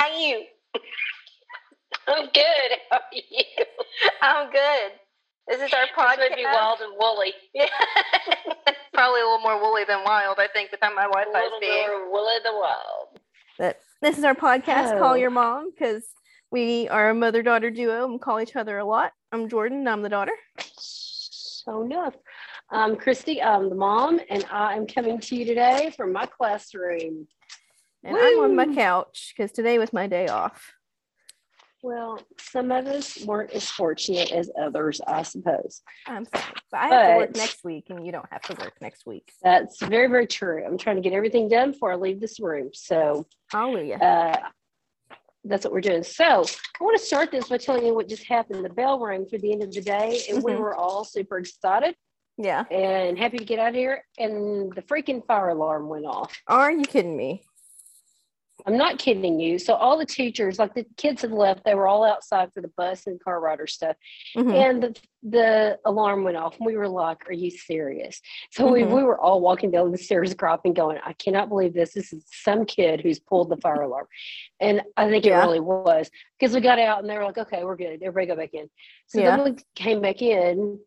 How you? I'm good. How are you? I'm good. This is our podcast. This podcast. would be wild and woolly. Yeah. Probably a little more woolly than wild, I think, without my Wi-Fi little speed. more woolly the wild. But this is our podcast, Call Oh. Your Mom, because we are a mother daughter duo and call each other a lot. I'm Jordan, and I'm the daughter. So enough. I'm Christy. I'm the mom, and I am coming to you today from my classroom. And I'm on my couch because today was my day off. Well, some of us weren't as fortunate as others, I suppose. I'm sorry. But I have to work next week, and you don't have to work next week. That's very, very true. I'm trying to get everything done before I leave this room. So Hallelujah. uh, that's what we're doing. So I want to start this by telling you what just happened. The bell rang for the end of the day, and we Mhm. were all super excited yeah. and happy to get out of here. And the freaking fire alarm went off. Are you kidding me? I'm not kidding you. So all the teachers, like the kids had left, they were all outside for the bus and car rider stuff. Mhm. And the, the alarm went off. And we were like, Are you serious? So we, Mhm. we were all walking down the stairs griping, going, I cannot believe this. This is some kid who's pulled the fire alarm. And I think it really was because we got out and they were like, Okay, we're good. Everybody go back in. So Yeah. then we came back in.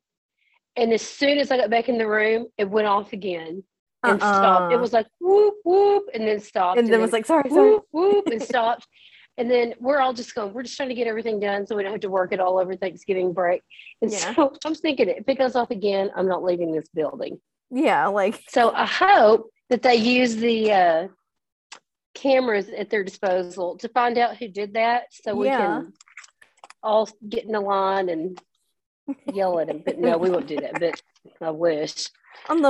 And as soon as I got back in the room, it went off again and stopped. It Uh-uh. was like whoop, whoop, and then stopped. and then was like, sorry, sorry. whoop, whoop, and stopped. And then we're all just going, we're just trying to get everything done so we don't have to work it all over Thanksgiving break. And Yeah. so I'm thinking if it goes off again, I'm not leaving this building. Yeah, like So I hope that they use the uh, cameras at their disposal to find out who did that so we Yeah. can all get in a line and yell at them. But no, we won't do that. But I wish.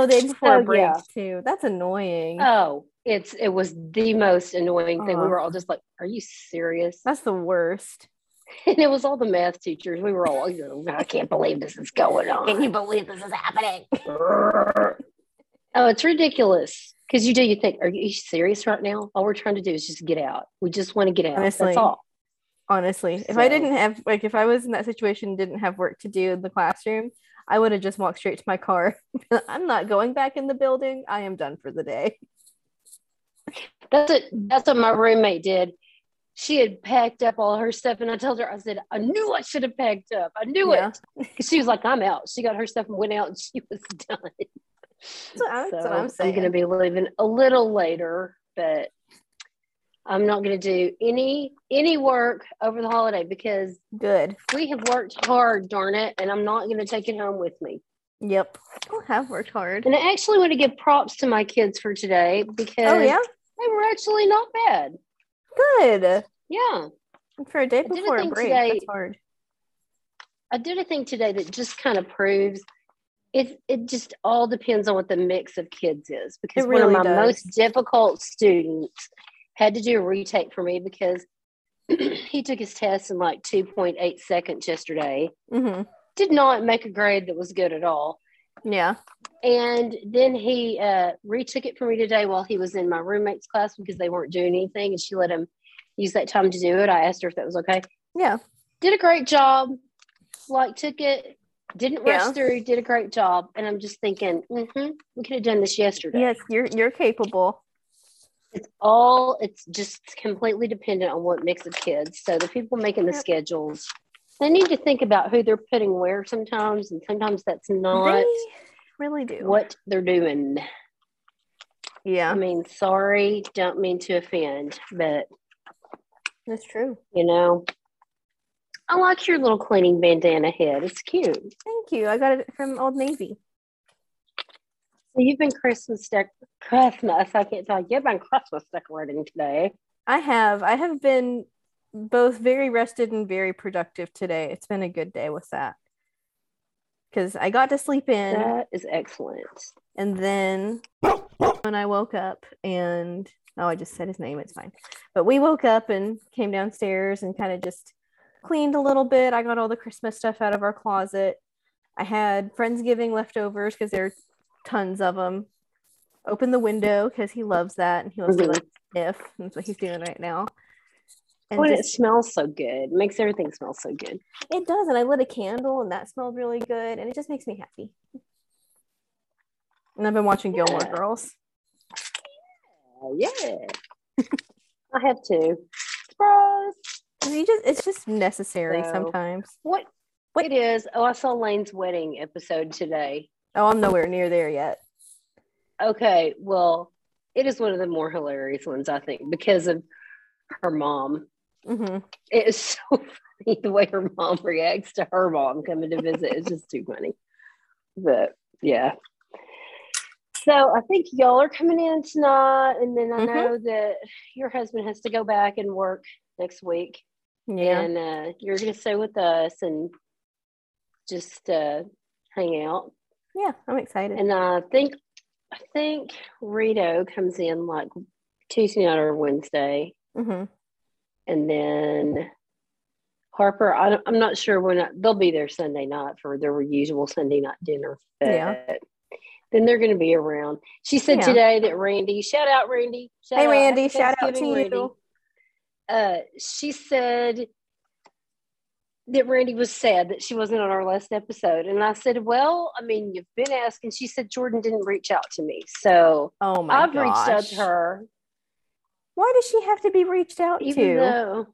Day before Oh, a break yeah. too. That's annoying. Oh, it's it was the most annoying thing. We uh-huh. were all just like, "Are you serious?" That's the worst. And it was all the math teachers. We were all, you know, I can't believe this is going on. Can you believe this is happening? oh, it's ridiculous. Because you do, you think, are you serious right now? All we're trying to do is just get out. We just want to get out. Honestly. That's all. Honestly, if I didn't have like if I was in that situation didn't have work to do in the classroom, I would have just walked straight to my car. I'm not going back in the building. I am done for the day. That's it. That's what my roommate did. She had packed up all her stuff, and I told her, I said, I knew I should have packed up. I knew Yeah. it. She was like, I'm out. She got her stuff and went out, and she was done. That's what I'm, I'm I'm going to be leaving a little later, but I'm not going to do any any work over the holiday because Good. we have worked hard, darn it, and I'm not going to take it home with me. Yep. I have worked hard. And I actually want to give props to my kids for today because Oh yeah. they were actually not bad. Good. Yeah, For a day did a before a break, today- that's hard. I did a thing today that just kind of proves. It, it just all depends on what the mix of kids is because It one of my does. most difficult students had to do a retake for me because he took his test in like 2.8 seconds yesterday hmm did not make a grade that was good at all Yeah. and then he uh, retook it for me today while he was in my roommate's class because they weren't doing anything and she let him use that time to do it i asked her if that was okay Yeah. did a great job like took it didn't rush Yeah. through did a great job and i'm just thinking hmm we could have done this yesterday Yes, you're you're capable. It's all it's just completely dependent on what mix of kids so the people making the Yep. schedules they need to think about who they're putting where sometimes and sometimes that's not They really do. what they're doing Yeah, i mean sorry don't mean to offend but that's true. you know i like your little cleaning bandana head it's cute Thank you. I got it from Old Navy. So you've been christmas dec- christmas i can't tell you've been christmas decorating today I have. I have been both very rested and very productive today. It's been a good day with that. Because I got to sleep in, that is excellent and then when I woke up, and oh, I just said his name, it's fine. But we woke up and came downstairs and kind of just cleaned a little bit. I got all the Christmas stuff out of our closet. I had Friendsgiving leftovers because there are tons of them. Open the window because he loves that and he wants to Mhm. like sniff. That's what he's doing right now. And When it just- smells so good, it makes everything smell so good. it does. And I lit a candle and that smelled really good. And it just makes me happy. And I've been watching Gilmore Girls. Oh, yeah. I have to. surprise. You just it's just necessary So- sometimes. What? What- It is. Oh, I saw Lane's wedding episode today. Oh, I'm nowhere near there yet. Okay, well, it is one of the more hilarious ones, I think, because of her mom. hmm It is so funny the way her mom reacts to her mom coming to visit. It's just too funny. But yeah. So I think y'all are coming in tonight, and then I Mhm. know that your husband has to go back and work next week, Yeah. and uh, you're going to stay with us and just uh, hang out. Yeah, I'm excited. And I think I think Rito comes in like Tuesday night or Wednesday, hmm and then Harper. I don't, I'm not sure when I, they'll be there Sunday night for their usual Sunday night dinner. But Yeah. Then they're going to be around. She said Yeah. today that Randy, shout out Randy. Shout Hey Randy, shout out to you. Randy. Uh, she said that Randy was sad that she wasn't on our last episode. And I said, Well, I mean, you've been asking. She said Jordan didn't reach out to me. So Oh my I've reached out to her, Why does she have to be reached out even to? though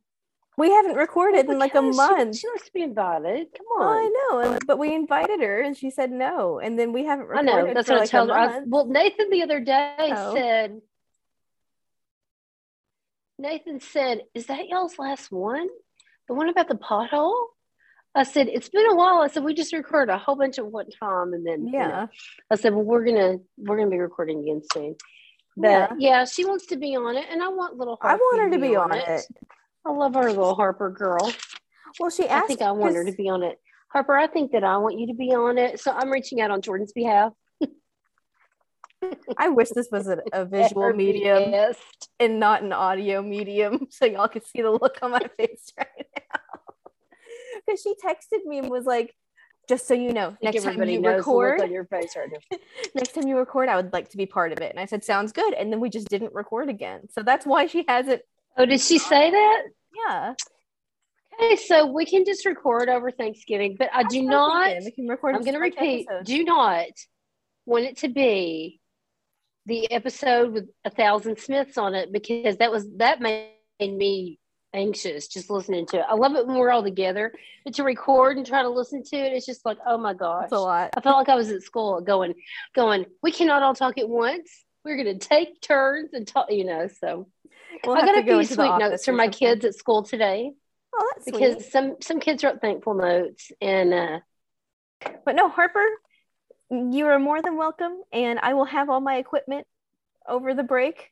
we haven't recorded in like a Because she- month. She, likes to be invited. Come on. I know, but we invited her and she said no, and then we haven't recorded. I know. That's what like I told her. I, well, Nathan the other day Oh. said, Nathan said, Is that y'all's last one? The one about the pothole? I said, It's been a while. I said, We just recorded a whole bunch of one time. And then, you know, yeah, I said, Well, we're going to, we're to be recording again soon. But Yeah. yeah. she wants to be on it. And I want little Harper I want her to be on it. I love our little Harper girl. Well, she asked I think I want her to be on it. Harper, I think that I want you to be on it. So I'm reaching out on Jordan's behalf. I wish this was a, a visual medium best. and not an audio medium, so y'all could see the look on my face right now. Because she texted me and was like, "Just so you know, next time you knows the look record, on your face right now. next time you record, I would like to be part of it." And I said, "Sounds good." And then we just didn't record again, so that's why she hasn't. Oh, did she say that? Yeah, Okay, so we can just record over Thanksgiving, but I do not. thinking. We can record. I'm going to repeat. episodes. Do not want it to be the episode with a thousand Smiths on it because that was that made me anxious just listening to it. I love it when we're all together, but to record and try to listen to it, it's just like, oh my gosh. That's a lot. I felt like I was at school going, going, we cannot all talk at once. We're going to take turns and talk, you know. So We'll I got to a go few sweet notes for or my kids at school today Oh, that's because sweet. some some kids wrote thankful notes and uh, But no, Harper, you are more than welcome, and I will have all my equipment over the break.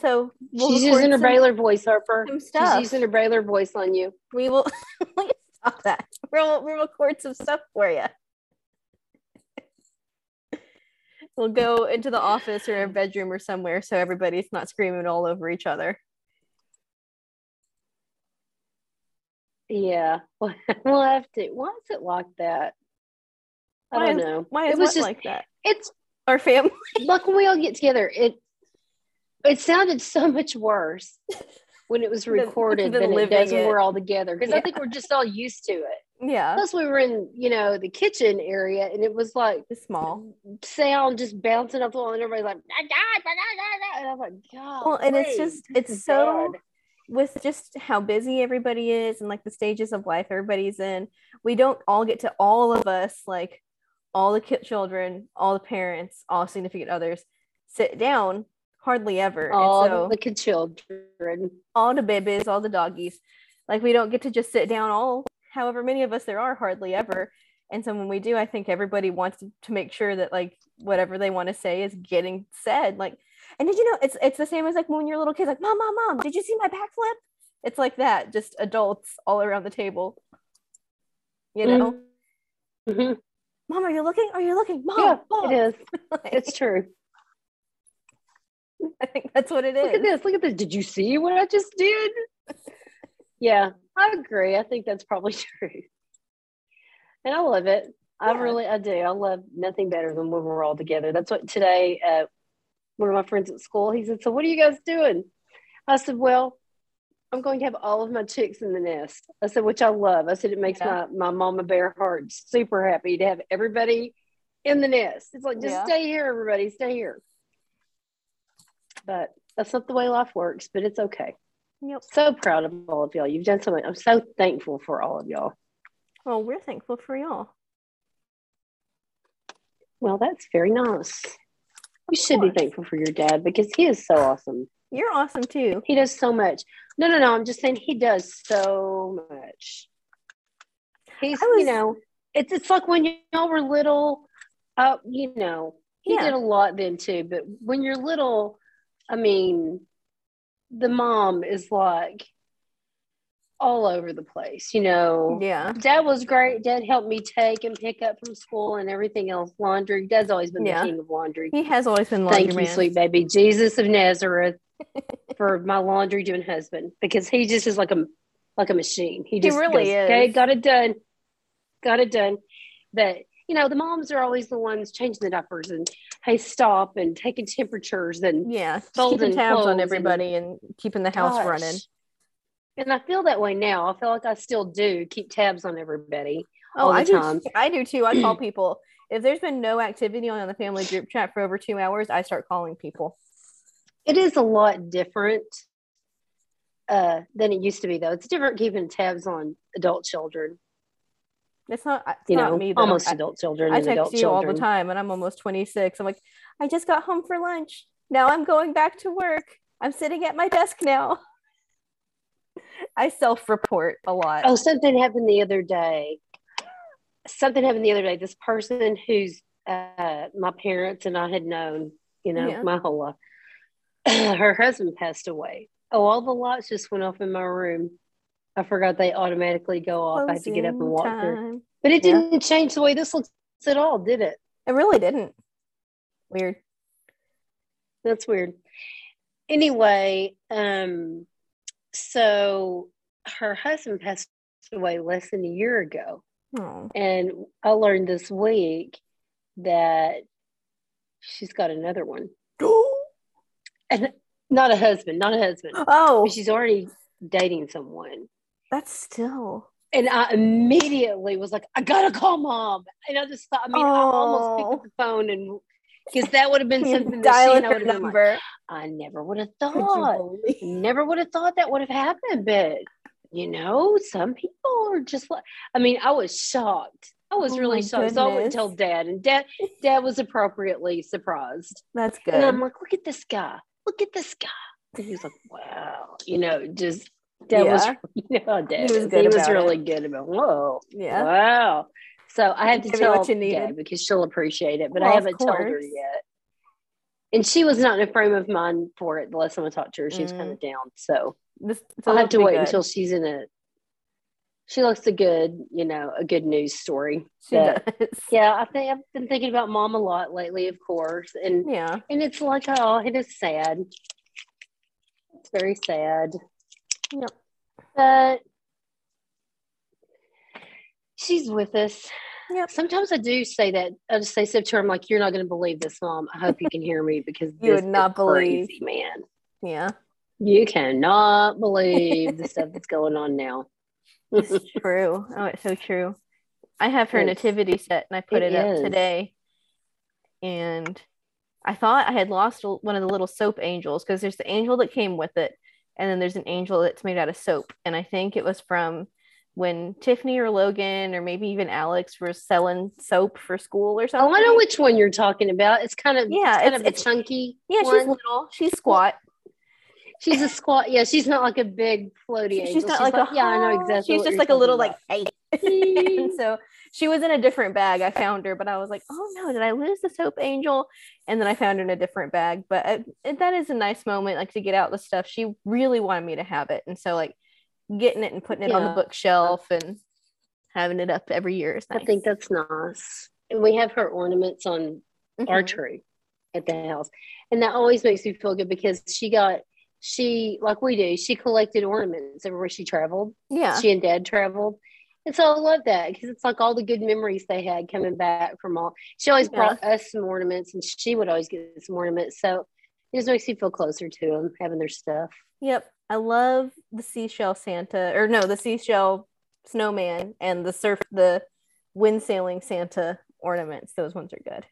So we'll she's using her some- Baylor voice, Harper. She's using her Baylor voice on you. We will Please stop that. We'll, we'll record some stuff for you. we'll go into the office or a bedroom or somewhere so everybody's not screaming all over each other. Yeah, we'll have to. Why is it like that? I Why don't is- know. Why It is was it just- like that? It's Our family. like when we all get together. It it sounded so much worse when it was recorded than than, it does when it. we're all together because Yeah. I think we're just all used to it. Yeah. Plus, we were in you know the kitchen area and it was like It's small. sound just bouncing up the wall and everybody's like, "Ah, ah, ah, ah, ah," and I was like, God. Well, and it's just it's so bad." with just how busy everybody is and like the stages of life everybody's in, we don't all get to all of us like all the children, all the parents, all significant others sit down hardly ever. all and so the children. all the babies, all the doggies, like we don't get to just sit down all however many of us there are hardly ever. And so when we do, I think everybody wants to, make sure that like whatever they want to say is getting said. Like, and did you know it's it's the same as like when you're a little kid, like mom, mom, mom, did you see my backflip? It's like that, just adults all around the table. You know, Mhm. Mom, are you looking? Are you looking? Mom, Yeah, mom. it is. Like, It's true. I think that's what it is Look at this. Look at this. Did you see what I just did? yeah, I agree. I think that's probably true. And I love it. I really, I do. I love nothing better than when we're all together. That's what today, uh, one of my friends at school, he said, So what are you guys doing? I said, Well, I'm going to have all of my chicks in the nest. I said, which I love. I said, it makes Yeah. my, my mama bear heart super happy to have everybody in the nest. It's like, just Yeah. stay here, everybody, stay here. But that's not the way life works, but it's okay. Yep. So proud of all of y'all. You've done so much. I'm so thankful for all of y'all. Well, we're thankful for y'all. Well, that's very nice. You should be thankful for your dad because he is so awesome. You're awesome too. He does so much. No, no, no. I'm just saying he does so much. He's, was- you know, it's it's like when y'all were little. Uh, you know, he Yeah. did a lot then too. But when you're little, I mean, the mom is like all over the place. You know, Yeah. Dad was great. Dad helped me take and pick up from school and everything else. Laundry. Dad's always been Yeah. the king of laundry. He has always been laundry. Thank laundry you, sweet baby Jesus of Nazareth, for my laundry doing husband because he just is like a like a machine. He just really goes, is. Okay, got it done, got it done. But you know, the moms are always the ones changing the diapers and hey, stop and taking temperatures and Yeah. Folding keeping tabs on and- everybody and, keeping the house Gosh. running. And I feel that way now. I feel like I still do keep tabs on everybody. Oh, all the I do. time. I do too. I call people if there's been no activity on the family group chat for over two hours. I start calling people. It is a lot different uh, than it used to be, though. It's different keeping tabs on adult children. It's not. It's You not know, me. Though. almost I, adult children I text you all the time, and I'm almost 26. I'm like, I just got home for lunch. Now I'm going back to work. I'm sitting at my desk now. I self-report a lot. Oh, something happened the other day. Something happened the other day. This person who's uh, my parents and I had known, you know, Yeah. my whole life. Her husband passed away. Oh, all the lights just went off in my room. I forgot they automatically go off. I had to get up and Closing walk through. But it didn't change the way this looks at all, did it? It really didn't. Weird. That's weird. Anyway, um, so her husband passed away less than a year ago. Oh, And I learned this week that she's got another one. And not a husband, not a husband. oh, But she's already dating someone. that's still. And I immediately was like, I gotta call mom. And I just thought, I mean, I almost picked up Oh. the phone and because that would have been something that she dial I her would have been like. I never would have thought. never would have thought that would have happened but you know some people are just like i mean i was shocked i was Oh really shocked so i goodness. tell dad and dad dad was appropriately surprised That's good. and i'm like look at this guy look at this guy and he was like wow you know just dad was Yeah. you know dad He was he was really good about whoa yeah. wow so i have to Give tell what you needed. because she'll appreciate it but Well, i haven't told her yet and she was not in a frame of mind for it the last time I talked to her. She was Mm. kind of down. So This, I'll have to wait good. until she's in a. She looks a good, you know, a good news story. she does. Yeah, I think I've been thinking about mom a lot lately, of course, and Yeah. and it's like oh, it is sad. It's very sad. Yep. But she's with us. Yep. Sometimes I do say that. I just say stuff to her. I'm like, "You're not going to believe this, mom. I hope you can hear me because You this would not believe. crazy, man. Yeah. You cannot believe the stuff that's going on now." It's true. Oh, it's so true. I have her It's- nativity set and I put it it, up today. And I thought I had lost one of the little soap angels because there's the angel that came with it. And then there's an angel that's made out of soap. And I think it was from when Tiffany or Logan or maybe even Alex were selling soap for school or something. Oh, I know which one you're talking about. It's kind of Yeah, it's kind it's- of a it's- chunky. Yeah, she's little. She's squat. She's a squat. Yeah, she's not like a big floaty She's angel. not like, a yeah, I know exactly. She's just like a little talking like hey. and so she was in a different bag. I found her, but I was like, oh no, did I lose the soap angel? And then I found her in a different bag. But it, it- that is a nice moment, like to get out the stuff. She really wanted me to have it, and so like getting it and putting it on the bookshelf and having it up every year is nice. I think that's nice. And we have her ornaments on our Mhm. tree at the house, and that always makes me feel good because she got she like we do. She collected ornaments everywhere she traveled. yeah, She and Dad traveled. And so I love that because it's like all the good memories they had coming back from all. She always Yeah. brought us some ornaments, and she would always get some ornaments. So it just makes you feel closer to them having their stuff. Yep. I love the seashell Santa or no, the seashell snowman and the surf the wind sailing Santa ornaments. Those ones are good.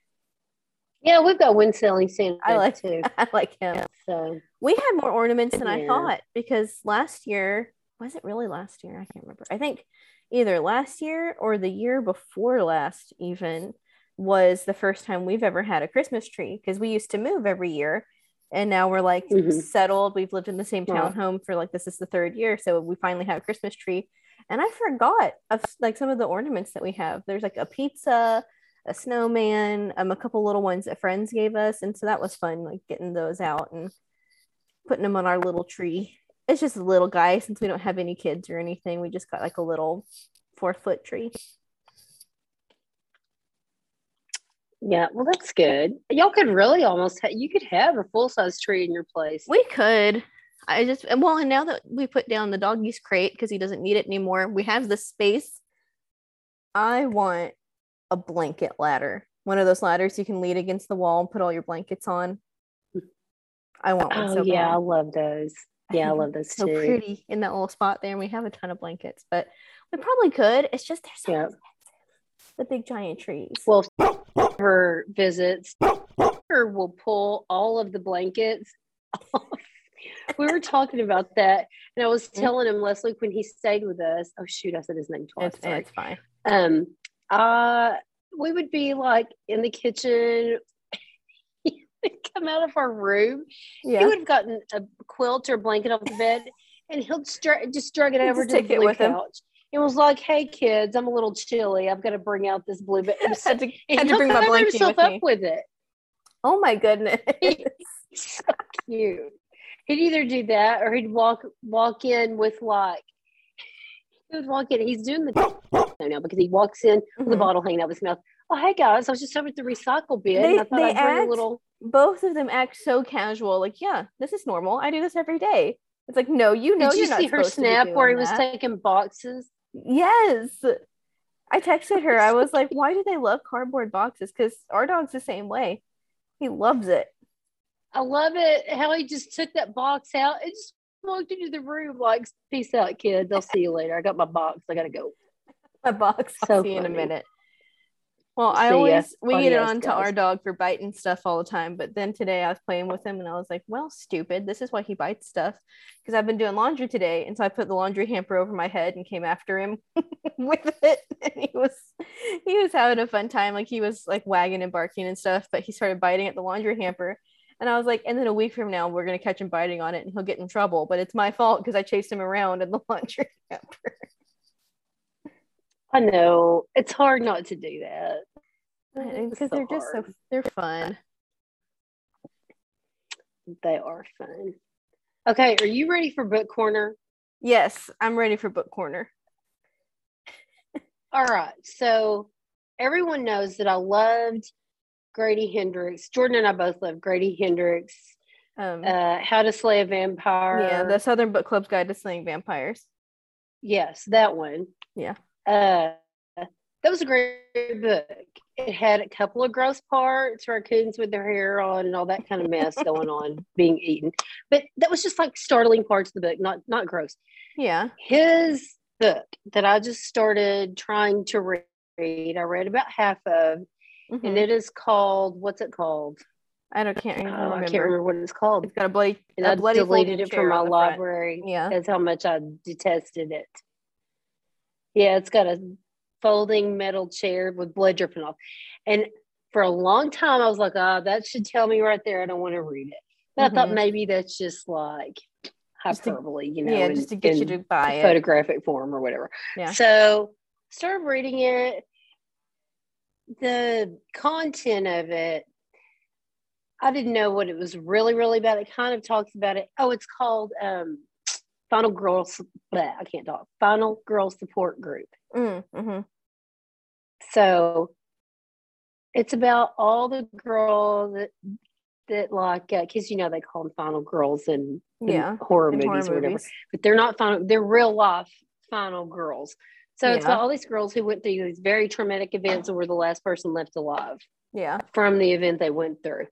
Yeah, we've got wind sailing Santa I like too. I like him. So We had more ornaments than I thought because last year was it really last year? I can't remember. I think either last year or the year before last even was the first time we've ever had a Christmas tree because we used to move every year and now we're like Mhm. settled. We've lived in the same townhome for like this is the third year, so we finally have a Christmas tree. And I forgot of like some of the ornaments that we have. There's like a pizza, a snowman, um, a couple little ones that friends gave us, and so that was fun, like getting those out and putting them on our little tree. It's just a little guy since we don't have any kids or anything. We just got like a little four foot tree. Yeah, well that's good. Y'all could really almost ha- you could have a full size tree in your place. We could. I just well, and now that we put down the doggy's crate because he doesn't need it anymore, we have the space. I want a blanket ladder. One of those ladders you can lean against the wall and put all your blankets on. I want one oh so yeah, I love those. Yeah, I love those so too. So pretty in that little spot there. And we have a ton of blankets, but we probably could. It's just they're so Yeah. The big giant trees. Well, for visits, or will pull all of the blankets off. We were talking about that, and I was telling him last week when he stayed with us. Oh shoot, I said his name twice. it's, it's fine. Um, uh, we would be like in the kitchen. He would come out of our room. He would have gotten a quilt or blanket off the bed, and he'll stra- just drag it over just to the blue with him. Couch. It was like, "Hey kids, I'm a little chilly. I've got to bring out this blue bed." had to, And had to he'll bring my cover blanket himself with up me. with it. Oh my goodness. so cute. He'd either do that or he'd walk walk in with like he would walk in. He's doing the now because he walks in with a Mhm. bottle hanging out of his mouth. Oh hey guys, I was just over at the recycle bin. They- I thought they I'd bring act- a little. both of them act so casual like yeah this is normal i do this every day it's like no you know Did you you're not see her supposed to be snap where he doing was that. taking boxes? Yes i texted her i was like why do they love cardboard boxes because our dog's the same way he loves it I love it how he just took that box out and just walked into the room like, "Peace out, kids. I'll see you later. I got my box. I gotta go." my box i'll So see you in a minute well i always we oh, get Adios, on to our dog for biting stuff all the time but then today i was playing with him and i was like well stupid this is why he bites stuff. Because i've been doing laundry today and so i put the laundry hamper over my head and came after him with it and he was he was having a fun time like he was like wagging and barking and stuff but he started biting at the laundry hamper and i was like and then a week from now we're going to catch him biting on it and he'll get in trouble but it's my fault because i chased him around in the laundry hamper. I know it's hard not to do that because so they're just so they're fun They are fun. Okay, are you ready for book corner? yes i'm ready for book corner All right. So everyone knows that I loved Grady Hendrix. Jordan and I both love Grady Hendrix. um Uh, How to Slay a Vampire. yeah the southern book club's guide to slaying vampires yes, that one. Yeah. Uh, that was a great book. It had a couple of gross parts, raccoons with their hair on, and all that kind of mess going on, being eaten. But that was just like startling parts of the book, not not gross. yeah his book that I just started trying to read. I read about half of, Mhm. and it is called what's it called? i don't can't even Oh, remember. I can't remember what it's called. it's got a bloody And a I bloody deleted it from my the front. library. yeah That's how much I detested it. Yeah, it's got a folding metal chair with blood dripping off. And for a long time, I was like, oh, that should tell me right there I don't want to read it. But I thought Mhm. maybe that's just like hyperbole, you know, yeah in- just to get you to buy it photographic form or whatever. Yeah. So started reading it. The content of it, I didn't know what it was really, really about. It kind of talks about it. Oh, it's called um, Final Girl. I can't talk. Final Girl Support Group. Mm, mhm. So it's about all the girls that that like because you know they call them final girls in, in horror in movies horror or whatever movies. but they're not final they're real life final girls. So it's about all these girls who went through these very traumatic events and were the last person left alive yeah. from the event they went through.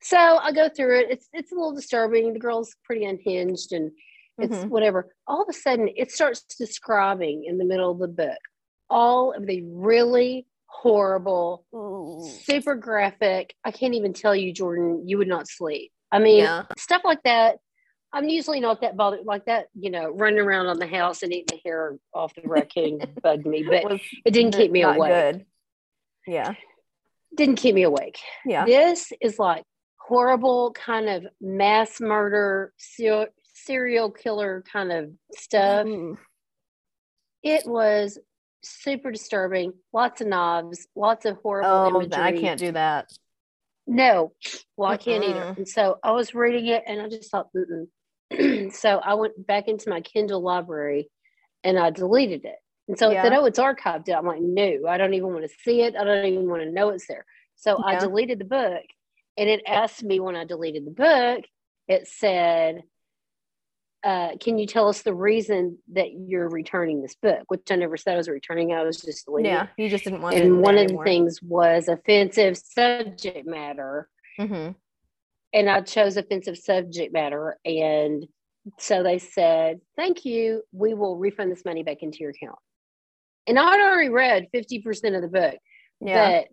So i go through it. It's it's a little disturbing. The girl's pretty unhinged and it's Mhm. whatever all of a sudden it starts describing in the middle of the book all of the really horrible, super graphic. I can't even tell you, Jordan, you would not sleep. I mean, Yeah. stuff like that. I'm usually not that bothered like that, you know, running around on the house and eating the hair off the raccoon bugged me, but Was it didn't keep me awake. good. Yeah. Didn't keep me awake. Yeah. This is like horrible kind of mass murder, ser- serial killer kind of stuff. Ooh. It was super disturbing. Lots of knobs, lots of horrible Oh, imagery. I can't do that. No, well, I can't either. Mm-mm. And so I was reading it, and I just thought, Mm-mm. so I went back into my Kindle library, and I deleted it. And so it said, "Oh, it's archived." I'm like, "No, I don't even want to see it. I don't even want to know it's there." So I deleted the book, and it asked me when I deleted the book. It said, uh, "Can you tell us the reason that you're returning this book?" Which I never said I was returning. I was just deleting. Yeah. You just didn't want it. And one of the things was offensive subject matter hmm and I chose offensive subject matter. And so they said, Thank you. We will refund this money back into your account. And I'd already read 50% of the book. Yeah. But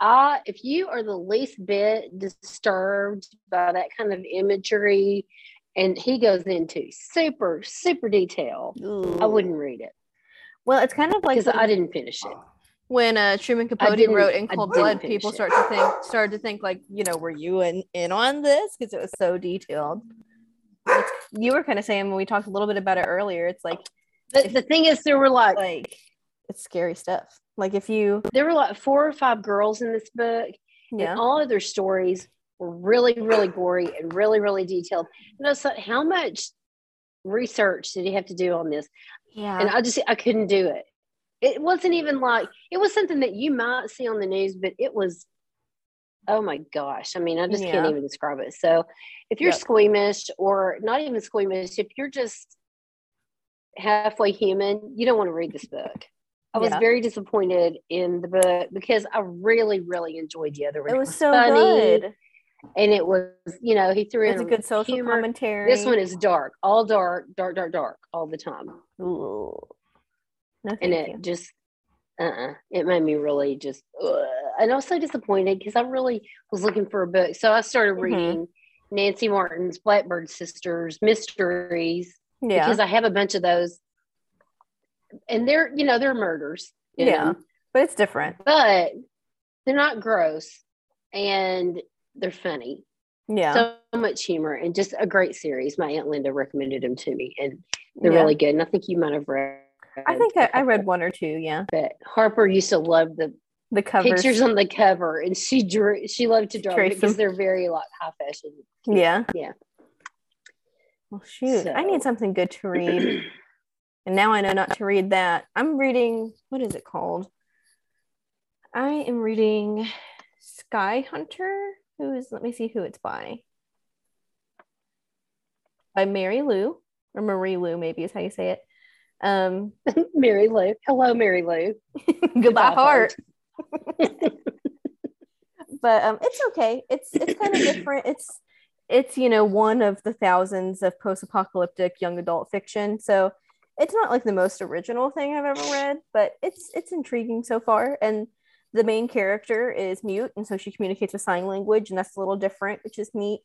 I, if you are the least bit disturbed by that kind of imagery, and he goes into super, super detail, I wouldn't read it Well, it's kind of like because I didn't finish it. when uh, Truman Capote wrote In Cold Blood, people it. start to think started to think like, you know, were you in in on this because it was so detailed. It's, you were kind of saying when we talked a little bit about it earlier. It's like But the thing is, there were like, like it's scary stuff. Like if you there were like four or five girls in this book, yeah And all of their stories were really, really gory and really, really detailed. And I was like, how much research did he have to do on this? yeah And I just, I couldn't do it. It wasn't even like, it was something that you might see on the news, but it was, oh my gosh. I mean, I just can't even describe it. So if you're Yep. squeamish or not even squeamish, if you're just halfway human, you don't want to read this book. I was Yeah. very disappointed in the book because I really, really enjoyed the other one. it was so funny good. And it was you know he threw It's a good social humor. commentary. This one is dark, all dark, dark, dark, dark, all the time, Ooh. No, and it you. just uh-uh, it made me really just ugh. and I was so disappointed because I really was looking for a book, so I started Mhm. reading Nancy Martin's Blackbird Sisters mysteries Yeah. because I have a bunch of those, and they're you know they're murders, Yeah. know, but it's different. but they're not gross and they're funny. Yeah. so much humor and just a great series. My aunt Linda recommended them to me, and they're Yeah. really good. And I think you might have read. I think I read one or two. Yeah. But Harper used to love the The covers. pictures on the cover, and she drew. She loved to draw because them. they're very like high fashion. Yeah. Yeah. Well, shoot. I need something good to read. and now I know not to read that. I'm reading, what is it called? I am reading Sky Hunter. Who is, let me see who it's by. By Mary Lou, or Marie Lu, maybe is how you say it. Um, Mary Lou, hello, Mary Lou. goodbye, heart. but um, it's okay. It's it's kind of different. It's it's you know one of the thousands of post-apocalyptic young adult fiction. So it's not like the most original thing I've ever read, but it's it's intriguing so far. And the main character is mute, and so she communicates with sign language, and that's a little different, which is neat.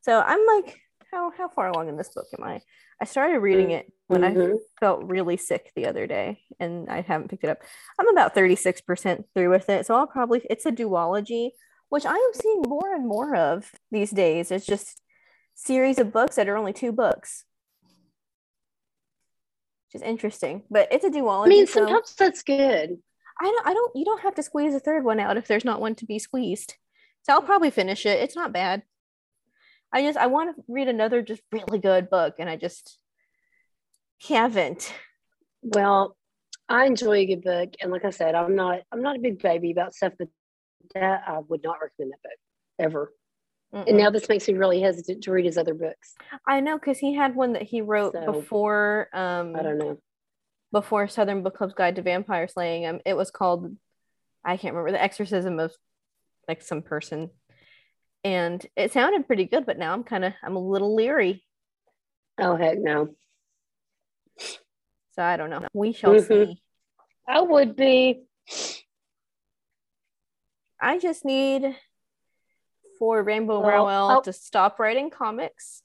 So I'm like, how how far along in this book am I? I started reading it when I Mhm. felt really sick the other day and I haven't picked it up. I'm about 36% through with it. So I'll probably, it's a duology, which I am seeing more and more of these days. It's just series of books that are only two books, which is interesting, but it's a duology. I mean, so sometimes that's good. I don't, I don't, you don't have to squeeze a third one out if there's not one to be squeezed. So I'll probably finish it. It's not bad. I just, I want to read another just really good book and I just haven't. Well, I enjoy a good book, and like I said, I'm not I'm not a big baby about stuff, but that I would not recommend that book ever. Mm-mm. And now this makes me really hesitant to read his other books. I know because he had one that he wrote So, before um I don't know. Before Southern Book Club's Guide to Vampire Slaying. Um, it was called I can't remember the Exorcism of like some person, and it sounded pretty good. But now I'm kind of I'm a little leery, Oh heck no. so I don't know. We shall Mhm. see. I would be. I just need for Rainbow Well, Rowell oh. to stop writing comics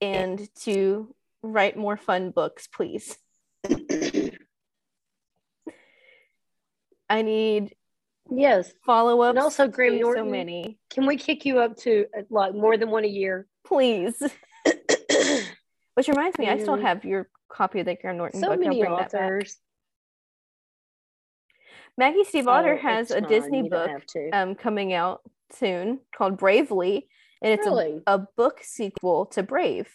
and to write more fun books, please. I need yes. follow up. And also Graham Norton, so many, Can we kick you up to uh, like more than one a year? please. Which reminds me, I still have your copy of the Graham Norton so book. Many bring that back. authors. Maggie Stiefvater Oh, has a fine, Disney you book um, coming out soon called Bravely, and it's a a book sequel to Brave.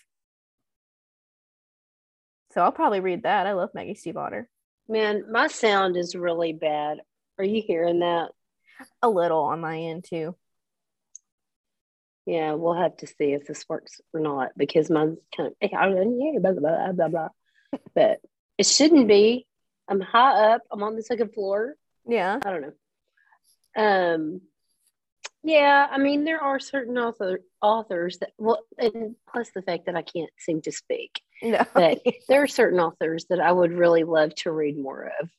So I'll probably read that. I love Maggie Stiefvater. Man, my sound is really bad. Are you hearing that? A little on my end too. Yeah, we'll have to see if this works or not because mine's kind of yeah, blah, blah, blah, blah, blah. but it shouldn't be. I'm high up. I'm on the second floor. Yeah. I don't know. Um, yeah, I mean there are certain author authors that well, and plus the fact that I can't seem to speak, No. but there are certain authors that I would really love to read more of.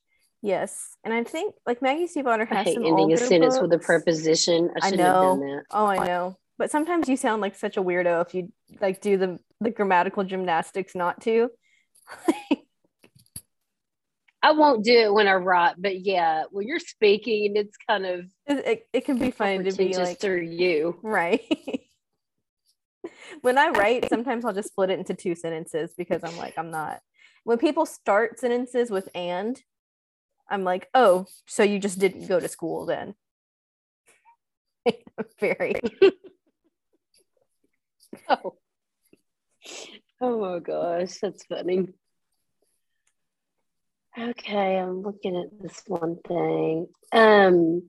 Yes. And I think like Maggie Stiefvater I has hate some ending a sentence with a preposition. I I know. Oh, I know. But sometimes you sound like such a weirdo if you like do the the grammatical gymnastics not to. I won't do it when I write, but yeah, when you're speaking, it's kind of it, it, it can be funny to be like to you. right. when I write, sometimes I'll just split it into two sentences because I'm like, I'm not. When people start sentences with and, I'm like, oh, so you just didn't go to school then. Very. Oh. oh my gosh, that's funny. Okay, I'm looking at this one thing. Um,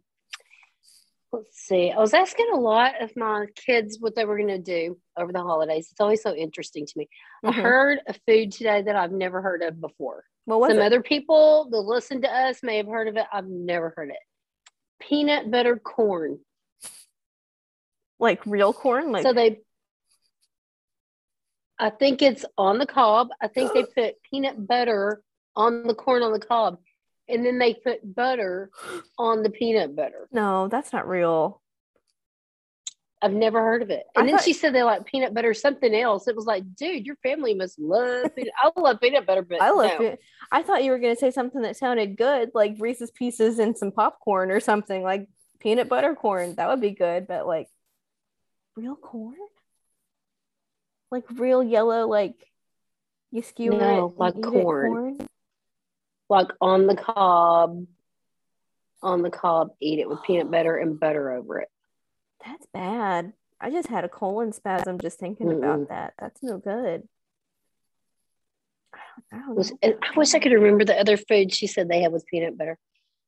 let's see. I was asking a lot of my kids what they were going to do over the holidays. It's always so interesting to me. I Mhm. heard a food today that I've never heard of before. What was Some it? other people that listen to us may have heard of it. I've never heard it. Peanut butter corn. Like real corn? Like so they, I think it's on the cob. I think they put peanut butter on the corn on the cob, and then they put butter on the peanut butter. no, that's not real. I've never heard of it. I And then thought- she said they like peanut butter something else. It was like, dude, your family must love. Peanut. I love peanut butter, but I love no. it. I thought you were gonna say something that sounded good, like Reese's Pieces and some popcorn or something, like peanut butter corn. That would be good, but like real corn? Like real yellow, like you skewer No, it, like it corn. like on the cob, on the cob, eat it with peanut butter and butter over it. That's bad. I just had a colon spasm just thinking Mm-mm. about that. That's no good. I don't, I don't Was- I wish I could remember the other food she said they had with peanut butter.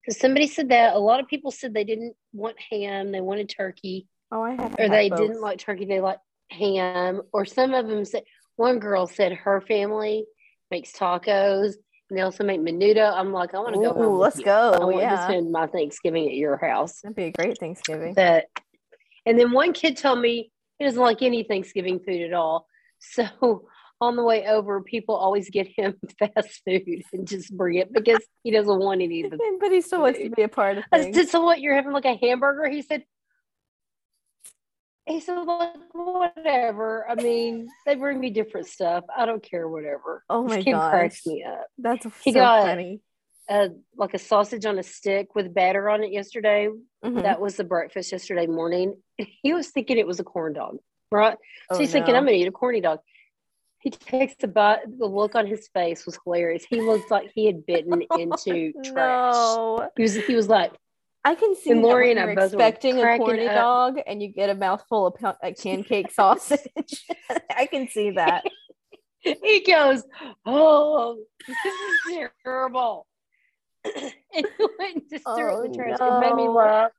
Because somebody said that. A lot of people said they didn't want ham, they wanted turkey, Oh, I have. or they didn't like turkey, they like ham. Or some of them said, one girl said her family makes tacos and they also make menudo. I'm like, I want to go. Ooh, let's go. I want to yeah, spend my Thanksgiving at your house. that'd be a great Thanksgiving. But and then one kid told me he doesn't like any Thanksgiving food at all. So on the way over, people always get him fast food and just bring it because he doesn't want any of but he still wants to be a part of I said, so what? You're having like a hamburger? He said, he said, like, whatever. I mean, they bring me different stuff. I don't care, whatever. Oh my god, cracks me up. That's He so got- funny. Uh, like a sausage on a stick with batter on it yesterday. Mhm. That was the breakfast yesterday morning. He was thinking it was a corn dog, right? Oh, so he's thinking. I'm going to eat a corny dog. He takes a bite. The look on his face was hilarious. He looked like he had bitten into trash. No, He was, he was like, I can see And Lori and I both expecting a corny up. dog and you get a mouthful of like pancake sausage. I can see that. he goes, Oh, this is terrible. and he went and just threw it in the Oh, trash. It made me laugh.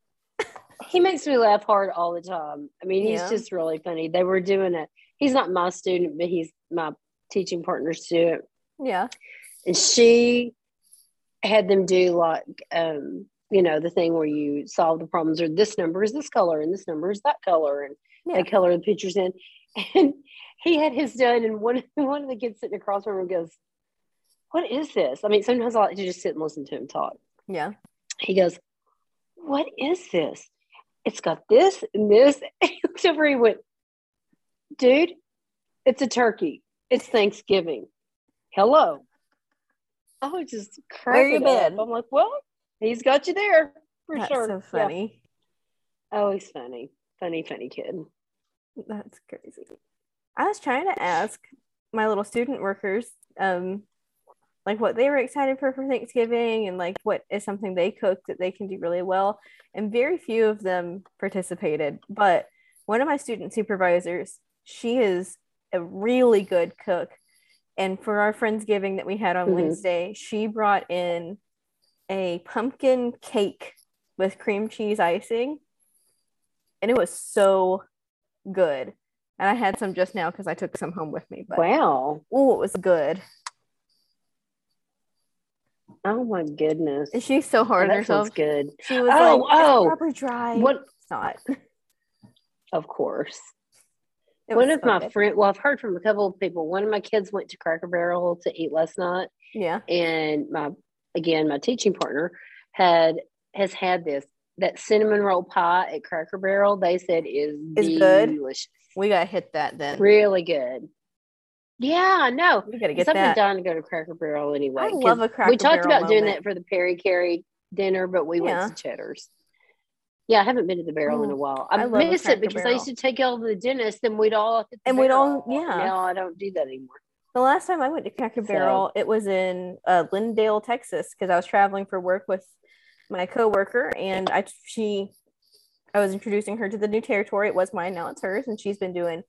He makes me laugh hard all the time. I mean, he's Yeah. just really funny. They were doing it. He's not my student, but he's my teaching partner student. Yeah. And she had them do like um, you know, the thing where you solve the problems or this number is this color and this number is that color and Yeah. they color the pictures in. And he had his done and one one of the kids sitting across from him goes, What is this? I mean, sometimes I like to just sit and listen to him talk. Yeah. He goes, What is this? it's got this and this. He looked over, he went, dude, it's a turkey. It's Thanksgiving. Hello. I was just crazy. Where you been? I'm like, well, he's got you there for That's sure. so Yeah. funny. Oh, he's funny. Funny, funny kid. That's crazy. I was trying to ask my little student workers, um, like what they were excited for for Thanksgiving and like what is something they cook that they can do really well. And very few of them participated. But one of my student supervisors, she is a really good cook. And for our Friendsgiving that we had on Mhm. Wednesday, she brought in a pumpkin cake with cream cheese icing. And it was so good. And I had some just now because I took some home with me. But Wow. oh, it was good. Oh my goodness. And she's so hard on that herself. sounds good. She was Oh, like, oh. "It's proper dry." What? It's not. Of course. It one of so my good. friends, well, I've heard from a couple of people. One of my kids went to Cracker Barrel to eat last night, yeah, and my again, my teaching partner had has had this that cinnamon roll pie at Cracker Barrel. They said is Is good? delicious, we gotta hit that then. really good. Yeah, I know. We gotta get been that. dying to go to Cracker Barrel anyway. I love a Cracker We talked Barrel about doing that for the Perry Carey dinner, but we Yeah. went to Cheddar's. Yeah, I haven't been to the barrel in Oh, a while. I, I miss it because I used to take all to the dentist and we'd all And we'd all- yeah. Now I don't do that anymore. The last time I went to Cracker So- Barrel, it was in uh, Lindale, Texas, because I was traveling for work with my coworker, and I she, I was introducing her to the new territory. It was mine, now it's hers, and she's been doing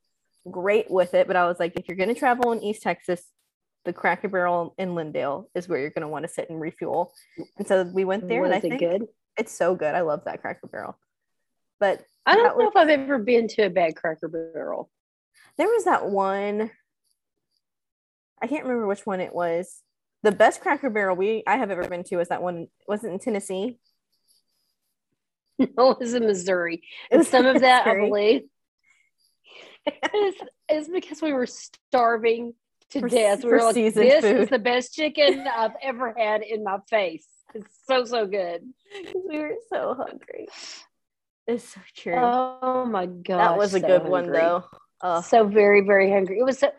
great with it. But I was like, if you're going to travel in East Texas, the Cracker Barrel in Lindale is where you're going to want to sit and refuel. And so we went there, Was and I it think good? it's so good. I love that Cracker Barrel. But I don't know was- if I've ever been to a bad Cracker Barrel. There was that one. I can't remember which one it was. The best Cracker Barrel we I have ever been to was that one. Was it in Tennessee? No, it was in Missouri. It And was some of that, I believe, is, is because we were starving to For- death. We for were like, seasoned this is the best chicken I've ever had in my face. It's so, so good. we were so hungry. It's so true. Oh my god, that was a so good one though. Oh, So very, very hungry. It was so,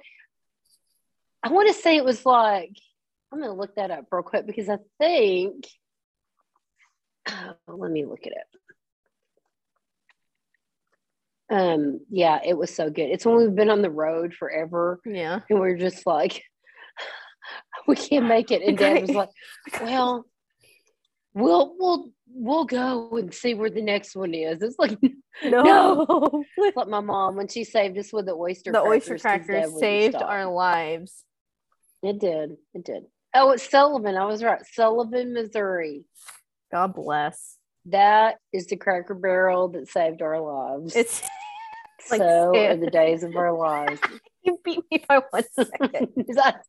I want to say it was like, I'm going to look that up real quick because I think, oh, let me look at it. Um, yeah, it was so good. It's when we've been on the road forever yeah. and we're just like, we can't make it. And dad was like, well, we'll, we'll, we'll go and see where the next one is. It's like, No. no. like my mom when she saved us with the oyster crackers, the crackers oyster crackers saved our lives. It did. It did. Oh, it's Sullivan. I was right. Sullivan, Missouri. God bless. That is the Cracker Barrel that saved our lives. It's like so the days of our lives. you beat me by one second. That-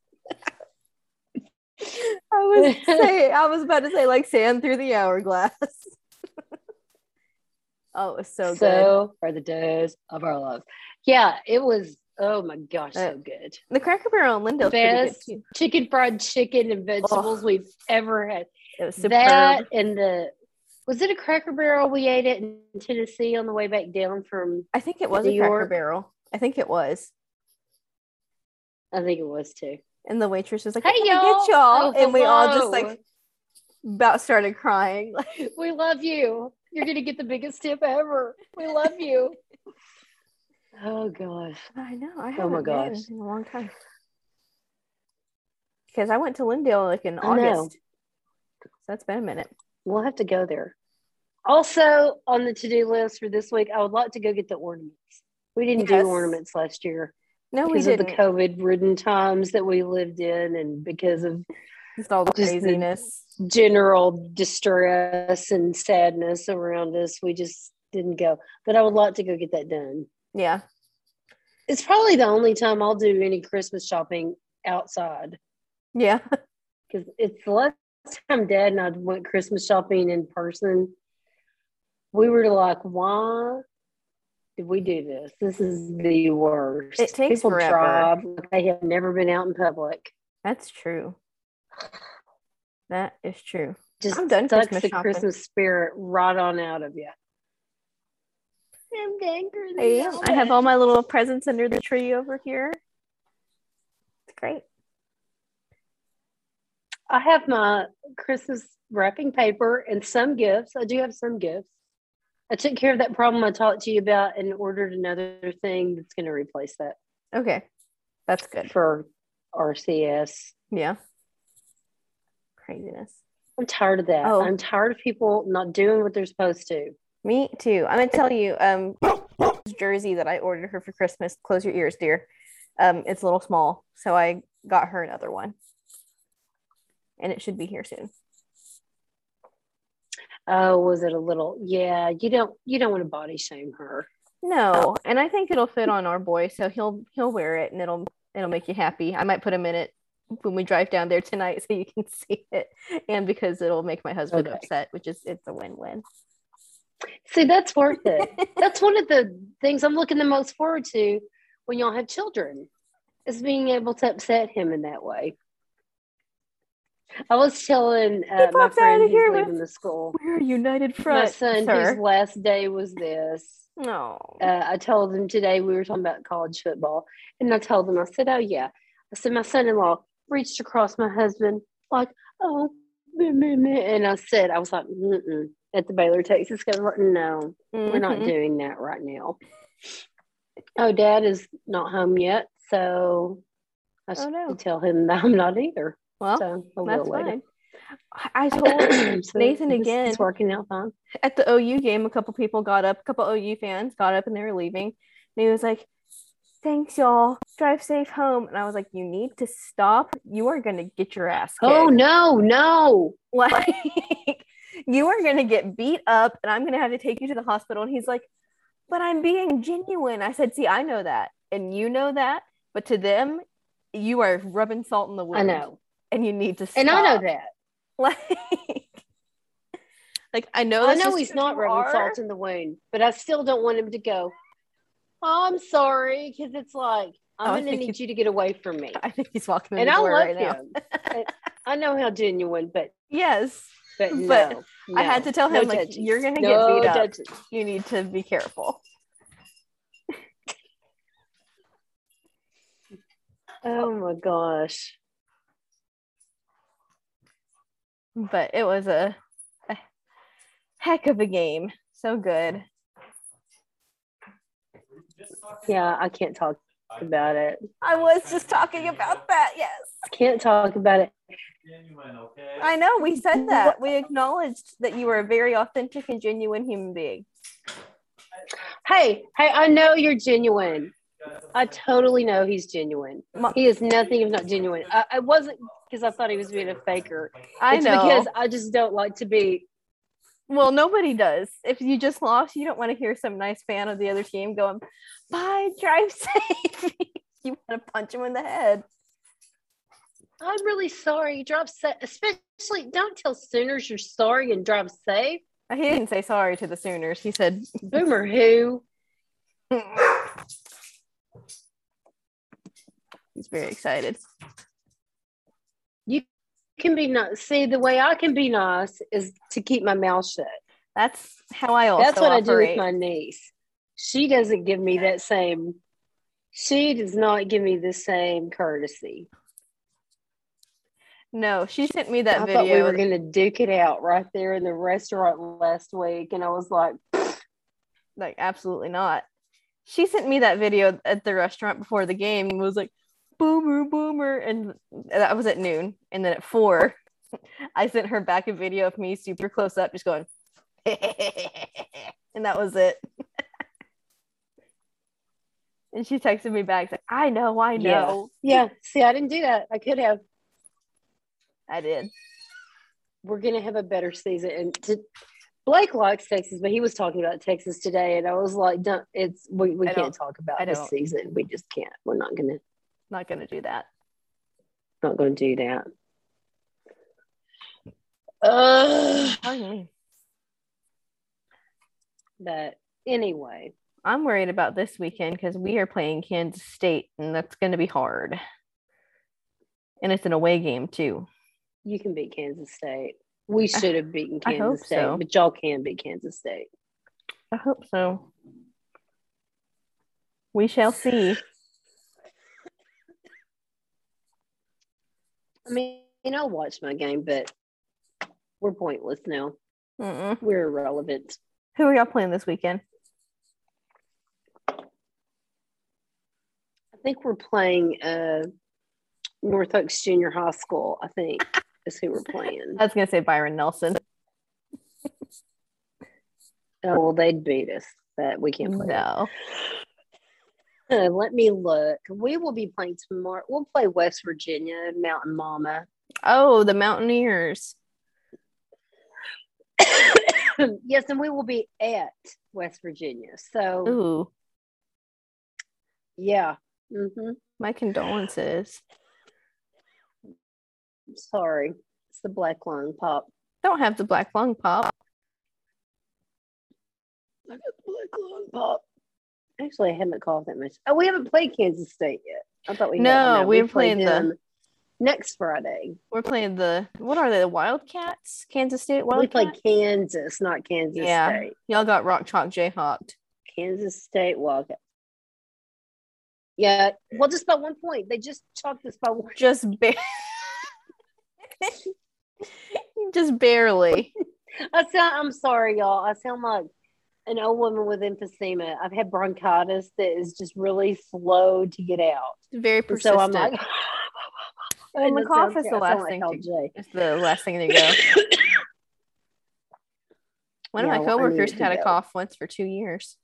I was say I was about to say like sand through the hourglass. oh, it was so, so good. are the days of our lives. Yeah, it was. Oh my gosh, Uh, so good. The Cracker Barrel pretty good Best chicken fried chicken and vegetables we've ever had. It was superb. That and the was it a Cracker Barrel we ate it in Tennessee on the way back down from? I think it was New a Cracker Barrel. I think it was. I think it was too. And the waitress was like, Hey, "Hey, y'all!" Get y'all. Oh, and we all just like about started crying. Like, We love you. You're gonna get the biggest tip ever. We love you. Oh gosh. I know. I Oh haven't my been gosh. in a long time. Because I went to Lindale like in August. So that's been a minute. We'll have to go there. Also on the to-do list for this week, I would like to go get the ornaments. We didn't Yes. do ornaments last year No, we didn't. because of the. COVID-ridden times that we lived in, and because of Just all the just the- craziness. general distress and sadness around us. We just didn't go. But I would like to go get that done. Yeah. It's probably the only time I'll do any Christmas shopping outside Yeah. because it's the last time Dad and I went Christmas shopping in person. We were like, why did we do this? This is the worst. It takes People forever. drive like they have never been out in public. That's true. That is true. Just I'm done sucks Christmas the shopping. Christmas spirit right on out of you. I'm angry. I. I have all my little presents under the tree over here. It's great. I have my Christmas wrapping paper and some gifts. I do have some gifts. I took care of that problem I talked to you about and ordered another thing that's going to replace that Okay. That's good. for RCS. Yeah. Craziness. I'm tired of that. Oh. I'm tired of people not doing what they're supposed to. Me too. I'm gonna tell you, um, jersey that I ordered her for Christmas. Close your ears, dear. Um, it's a little small, so I got her another one, and it should be here soon. Oh, was it a little? Yeah, you don't you don't want to body shame her. No, and I think it'll fit on our boy, so he'll he'll wear it, and it'll it'll make you happy. I might put him in it when we drive down there tonight, so you can see it, and because it'll make my husband Okay. upset, which is it's a win-win. See, that's worth it. that's one of the things I'm looking the most forward to when y'all have children is being able to upset him in that way. I was telling uh, my popped out of friend who's here with- leaving the school, We're united my son sir. whose last day was this. No, Uh, I told him today we were talking about college football, and I told him I said, "Oh yeah," I said my son-in-law reached across my husband like, "Oh," meh, meh, meh," and I said, "I was like, Mm-mm. at the Baylor Texas game, like, no." We're not Mhm. doing that right now. Oh, dad is not home yet, so I should Oh, no. tell him that I'm not either. Well, so that's later. fine. I told So Nathan again. It's working out fine. at the OU game, a couple people got up, a couple OU fans got up and they were leaving. And he was like, Thanks, y'all. Drive safe home. And I was like, You need to stop. You are going to get your ass oh, kicked. Oh no, no. Like, you are going to get beat up and I'm going to have to take you to the hospital. And he's like, But I'm being genuine. I said, See, I know that. And you know that. But to them, you are rubbing salt in the wound. I know. And you need to stop. And I know that. Like, like I know I know he's not you rubbing are. salt in the wound, but I still don't want him to go, Oh, I'm sorry, because it's like Oh, I I'm gonna need you to get away from me. I think he's walking in And the I love right now. him. I- I know how genuine, but Yes, but no. But I had to tell No him like touches. you're gonna No get beat up. touches. You need to be careful. Oh my gosh. But it was a, a heck of a game. So good. Yeah, I can't talk about it. I was just talking about that. Yes, I can't talk about it. I know. We said that. We acknowledged that you were a very authentic and genuine human being. Hey, hey, I know you're genuine. I totally know he's genuine. He is nothing if not genuine. I, I wasn't because I thought he was being a faker. I it's know. because I just don't like to be. well, nobody does. If you just lost, you don't want to hear some nice fan of the other team going, "Bye, drive safe." you want to punch him in the head. I'm really sorry. Drive safe. Especially, don't tell Sooners you're sorry and drive safe. He didn't say sorry to the Sooners. He said, Boomer who? He's very excited. Can be nice. See, the way I can be nice is to keep my mouth shut. That's how I also That's what I do with my niece. She doesn't give me that same. She does not give me the same courtesy. No, she sent me that video. I video. thought we were going to duke it out right there in the restaurant last week, and I was like, like, absolutely not. She sent me that video at the restaurant before the game and was like, boomer, boomer. And that was at noon. And then at four, I sent her back a video of me super close up, just going, and that was it. and she texted me back, like, I know, I know. "Yeah, see, I didn't do that. I could have. I did. We're going to have a better season." And to, Blake likes Texas, but he was talking about Texas today, and I was like, "Don't." It's we, we I can't talk about this season. We just can't. We're not going to Not going to do that. not going to do that. Ugh. Oh, Pardon me. But anyway, I'm worried about this weekend because we are playing Kansas State, and that's going to be hard. And it's an away game too. you can beat Kansas State. We should have beaten Kansas State, so. but y'all can beat Kansas State. I hope so. We shall see. I mean, I'll watch my game, but we're pointless now. Mm-mm. We're irrelevant. Who are y'all playing this weekend? I think we're playing uh, North Oaks Junior High School. I think is who we're playing. I was gonna say Byron Nelson. Oh, well, they'd beat us, but we can't play. No. Let me look. We will be playing tomorrow. We'll play West Virginia, Mountain Mama. Oh, the Mountaineers. yes, and we will be at West Virginia. So Ooh, yeah. hmm my condolences. Sorry, it's the black lung pop. Don't have the black lung pop. I got the black lung pop. Actually, I haven't called that much. Oh, we haven't played Kansas State yet. I thought we had. No, we we're play playing the- next Friday. We're playing the what are they? The Wildcats? Kansas State Wildcats. we played Kansas, not Kansas Yeah. State. Y'all got Rock Chalk Jayhawked. Kansas State Wildcats. Yeah, well, just by one point. They just chalked us by one. Just ba- just barely. I sound. I'm sorry, y'all. I sound like an old woman with emphysema. I've had bronchitis that is just really slow to get out. Very And persistent. so I'm like, And the cough is the last like thing to- it's the last thing to go. One of my coworkers had a go. cough once for two years.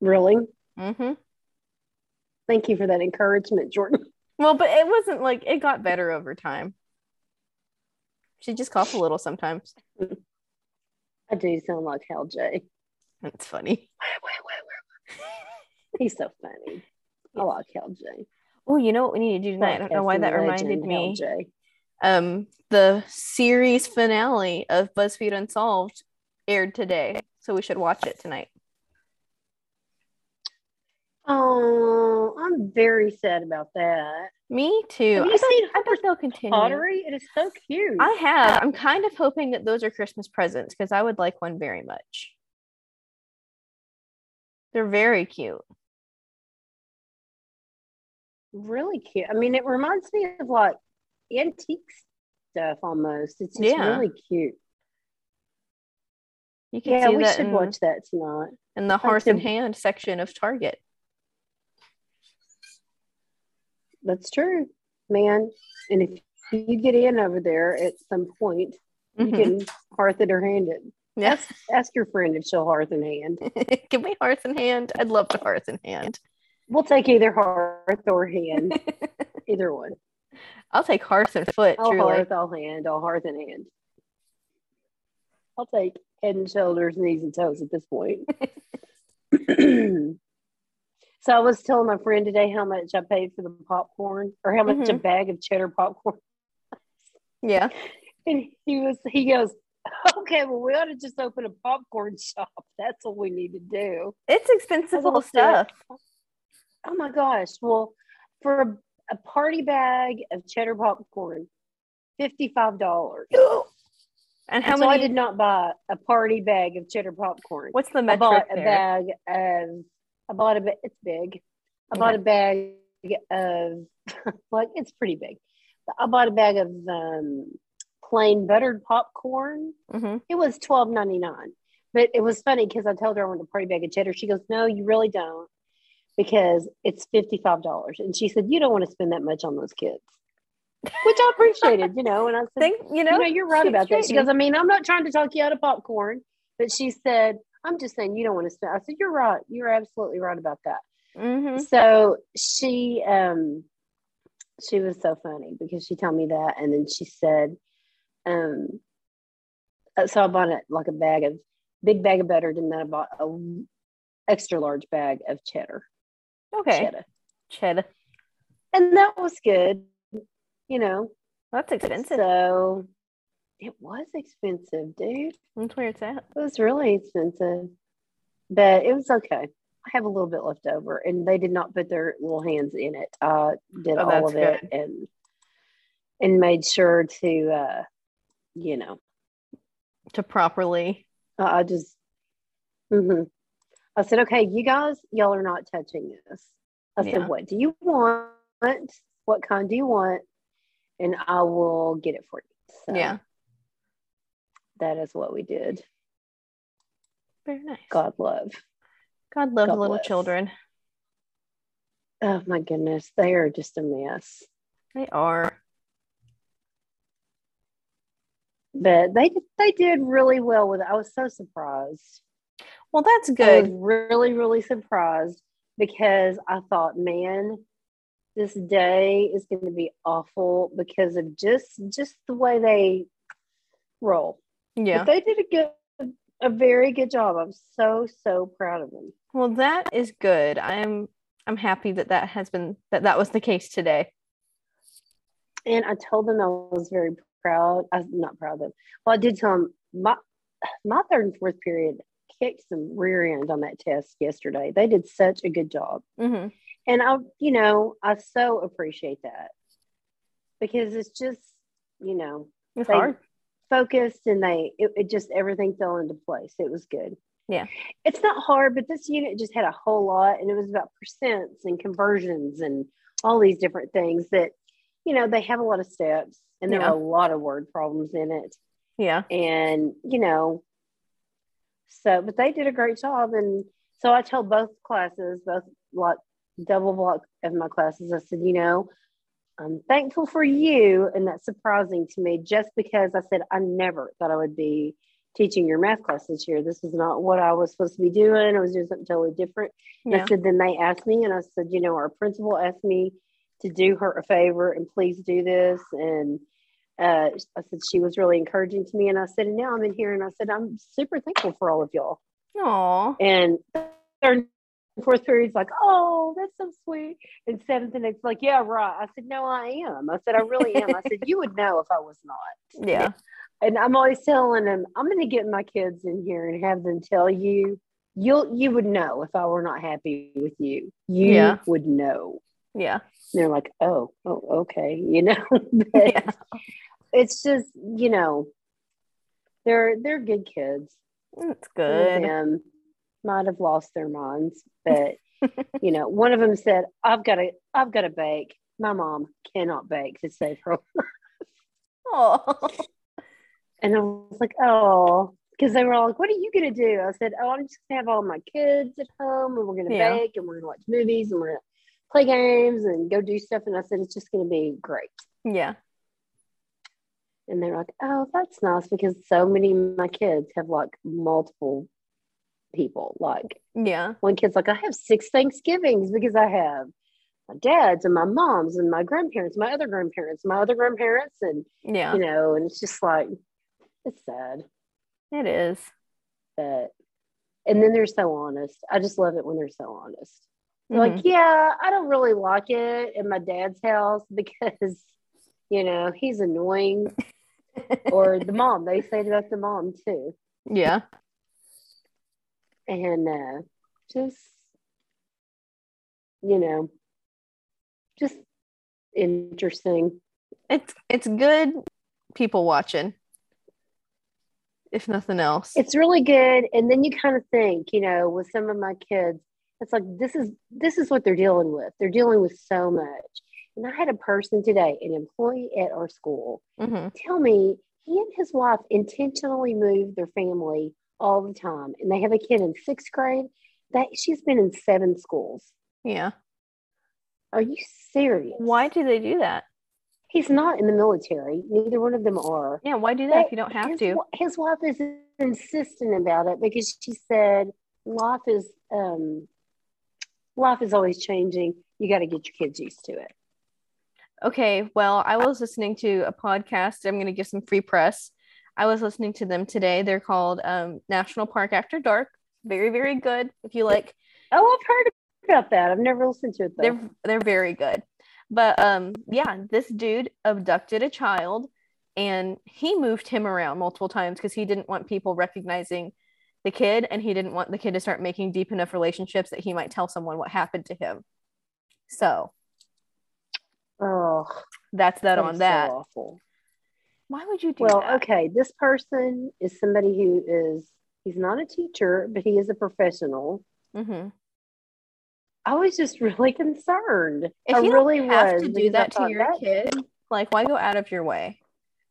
really? hmm Thank you for that encouragement, Jordan. Well, but it wasn't like it got better over time. She just cough a little sometimes. I do sound like Hal J. It's funny. He's so funny. I like Hal J. Oh, you know what we need to do tonight? I don't know why that reminded me. Um, the series finale of BuzzFeed Unsolved aired today, so we should watch it tonight. Oh, I'm very sad about that. Me too. Have you I, bet, seen I bet they'll continue. Pottery, it is so cute. I have. I'm kind of hoping that those are Christmas presents because I would like one very much. They're very cute. really cute. I mean, it reminds me of like antique stuff almost. It's just Yeah. really cute. You can Yeah, we should in, watch that tonight. in the like hearth and hand section of Target. That's true, man. And if you get in over there at some point, you Mhm. can hearth it or hand it. Yes. Ask, ask your friend if she'll hearth and hand. Give me hearth and hand. I'd love to hearth and hand. We'll take either hearth or hand, either one. I'll take hearth and foot, I'll truly. hearth, I'll hand, I'll hearth and hand. I'll take head and shoulders, knees and toes at this point. so I was telling my friend today how much I paid for the popcorn or how much a Mhm. bag of cheddar popcorn. Yeah. And he was he goes, Okay, well we ought to just open a popcorn shop. That's what we need to do. It's expensive little stuff. Oh my gosh. Well, for a, a party bag of cheddar popcorn, $55. And how so I did not buy a party bag of cheddar popcorn. What's the metric? I bought a there? bag of. I bought a. It's big. I bought a bag of. like it's pretty big. I bought a bag of um, plain buttered popcorn. hmm It was twelve ninety nine. But it was funny because I told her I wanted a party bag of cheddar. She goes, "No, you really don't, because it's fifty five dollars." And she said, "You don't want to spend that much on those kids," which I appreciated, you know. And I said, Think you know? you know, you're right about that. She goes, I mean, I'm not trying to talk you out of popcorn, but she said, I'm just saying you don't want to spend. I said, You're right. You're absolutely right about that. Mhm. So she um she was so funny because she told me that and then she said, um uh, so I bought it like a bag of big bag of butter, and then I bought a extra large bag of cheddar. Okay. Cheddar. Cheddar. And that was good, you know. That's expensive. So it was expensive, dude. That's where it's at. It was really expensive, but it was okay. I have a little bit left over, and they did not put their little hands in it. I did Oh, all of it and and made sure to, uh, you know, To properly. I I just, hmm I said, okay, you guys, y'all are not touching this. I Yeah. said, what do you want? What kind do you want? And I will get it for you. So Yeah. That is what we did. Very nice. God love. God love God little children. Oh my goodness, they are just a mess. They are. But they they did really well with it. I was so surprised. Well, that's I was good. really, really surprised because I thought, man, this day is going to be awful because of just just the way they roll. Yeah. But they did a good, a very good job. I'm so so proud of them. Well, that is good. I'm I'm happy that that has been that that was the case today. And I told them I was very proud. I'm not proud of them. Well, I did tell them my my third and fourth period kicked some rear end on that test yesterday. They did such a good job. hmm and I, you know, I so appreciate that because it's just, you know, It's They- hard. Focused and they, it, it just everything fell into place. It was good. Yeah. It's not hard, but this unit just had a whole lot, and it was about percents and conversions and all these different things that, you know, they have a lot of steps and there Yeah. are a lot of word problems in it, Yeah. and you know, so but they did a great job, and so I told both classes, both like double block of my classes, I said, you know, I'm thankful for you, and that's surprising to me, just because I said I never thought I would be teaching your math class this year. This is not what I was supposed to be doing. I was doing something totally different. Yeah. I said, then they asked me, and I said, you know, our principal asked me to do her a favor and please do this. And uh, I said, she was really encouraging to me. And I said, and now I'm in here, and I said, I'm super thankful for all of y'all. Aw. And and fourth period's like, oh, that's so sweet. And seventh and eighth, like, yeah, right. I said, no, I am. I said, I really am. I said, you would know if I was not. Yeah. And I'm always telling them, I'm going to get my kids in here and have them tell you, you'll, you would know if I were not happy with you. You Yeah. would know. Yeah. And they're like, oh, oh, okay, you know. But Yeah. It's just, you know, they're they're good kids. It's good. them might have lost their minds, but you know, one of them said, "I've got to, I've got to bake." My mom cannot bake to save her, Oh. and I was like, "Oh." Because they were all like, "What are you gonna do?" I said, "Oh, I'm just gonna have all my kids at home, and we're gonna Yeah. bake, and we're gonna watch movies, and we're gonna play games, and go do stuff." And I said, "It's just gonna be great." Yeah. And they're like, oh, that's nice because so many of my kids have like multiple people. Like Yeah. one kid's like, I have six Thanksgivings because I have my dad's and my mom's and my grandparents, my other grandparents, my other grandparents, and Yeah. you know, and it's just like it's sad. It is. But and then they're so honest. I just love it when they're so honest. They're Mhm. like, yeah, I don't really like it in my dad's house because, you know, he's annoying. or the mom, they say that the mom too. yeah. And uh, just, you know, just interesting. It's it's good people watching. If nothing else. It's really good. And then you kind of think, you know, with some of my kids, it's like this is this is what they're dealing with. They're dealing with so much. And I had a person today, an employee at our school, hmm tell me he and his wife intentionally moved their family all the time and they have a kid in sixth grade that she's been in seven schools Yeah. are you serious Why do they do that? he's not in the military neither one of them are Yeah. Why do that if you don't have his, to? his wife is insistent about it because she said life is um life is always changing you got to get your kids used to it Okay, well, I was listening to a podcast. I'm going to give some free press. I was listening to them today. They're called um, National Park After Dark. Very, very good. If you like, oh i've heard about that i've never listened to it though. they're they're very good. But um, yeah, this dude abducted a child, and he moved him around multiple times because he didn't want people recognizing the kid, and he didn't want the kid to start making deep enough relationships that he might tell someone what happened to him. So oh that's that, on is that. so awful Why would you do Well, that? okay, this person is somebody who is he's not a teacher, but he is a professional. Mm-hmm. I was just really concerned. If I you really have was to do that to your that- kid, like why go out of your way?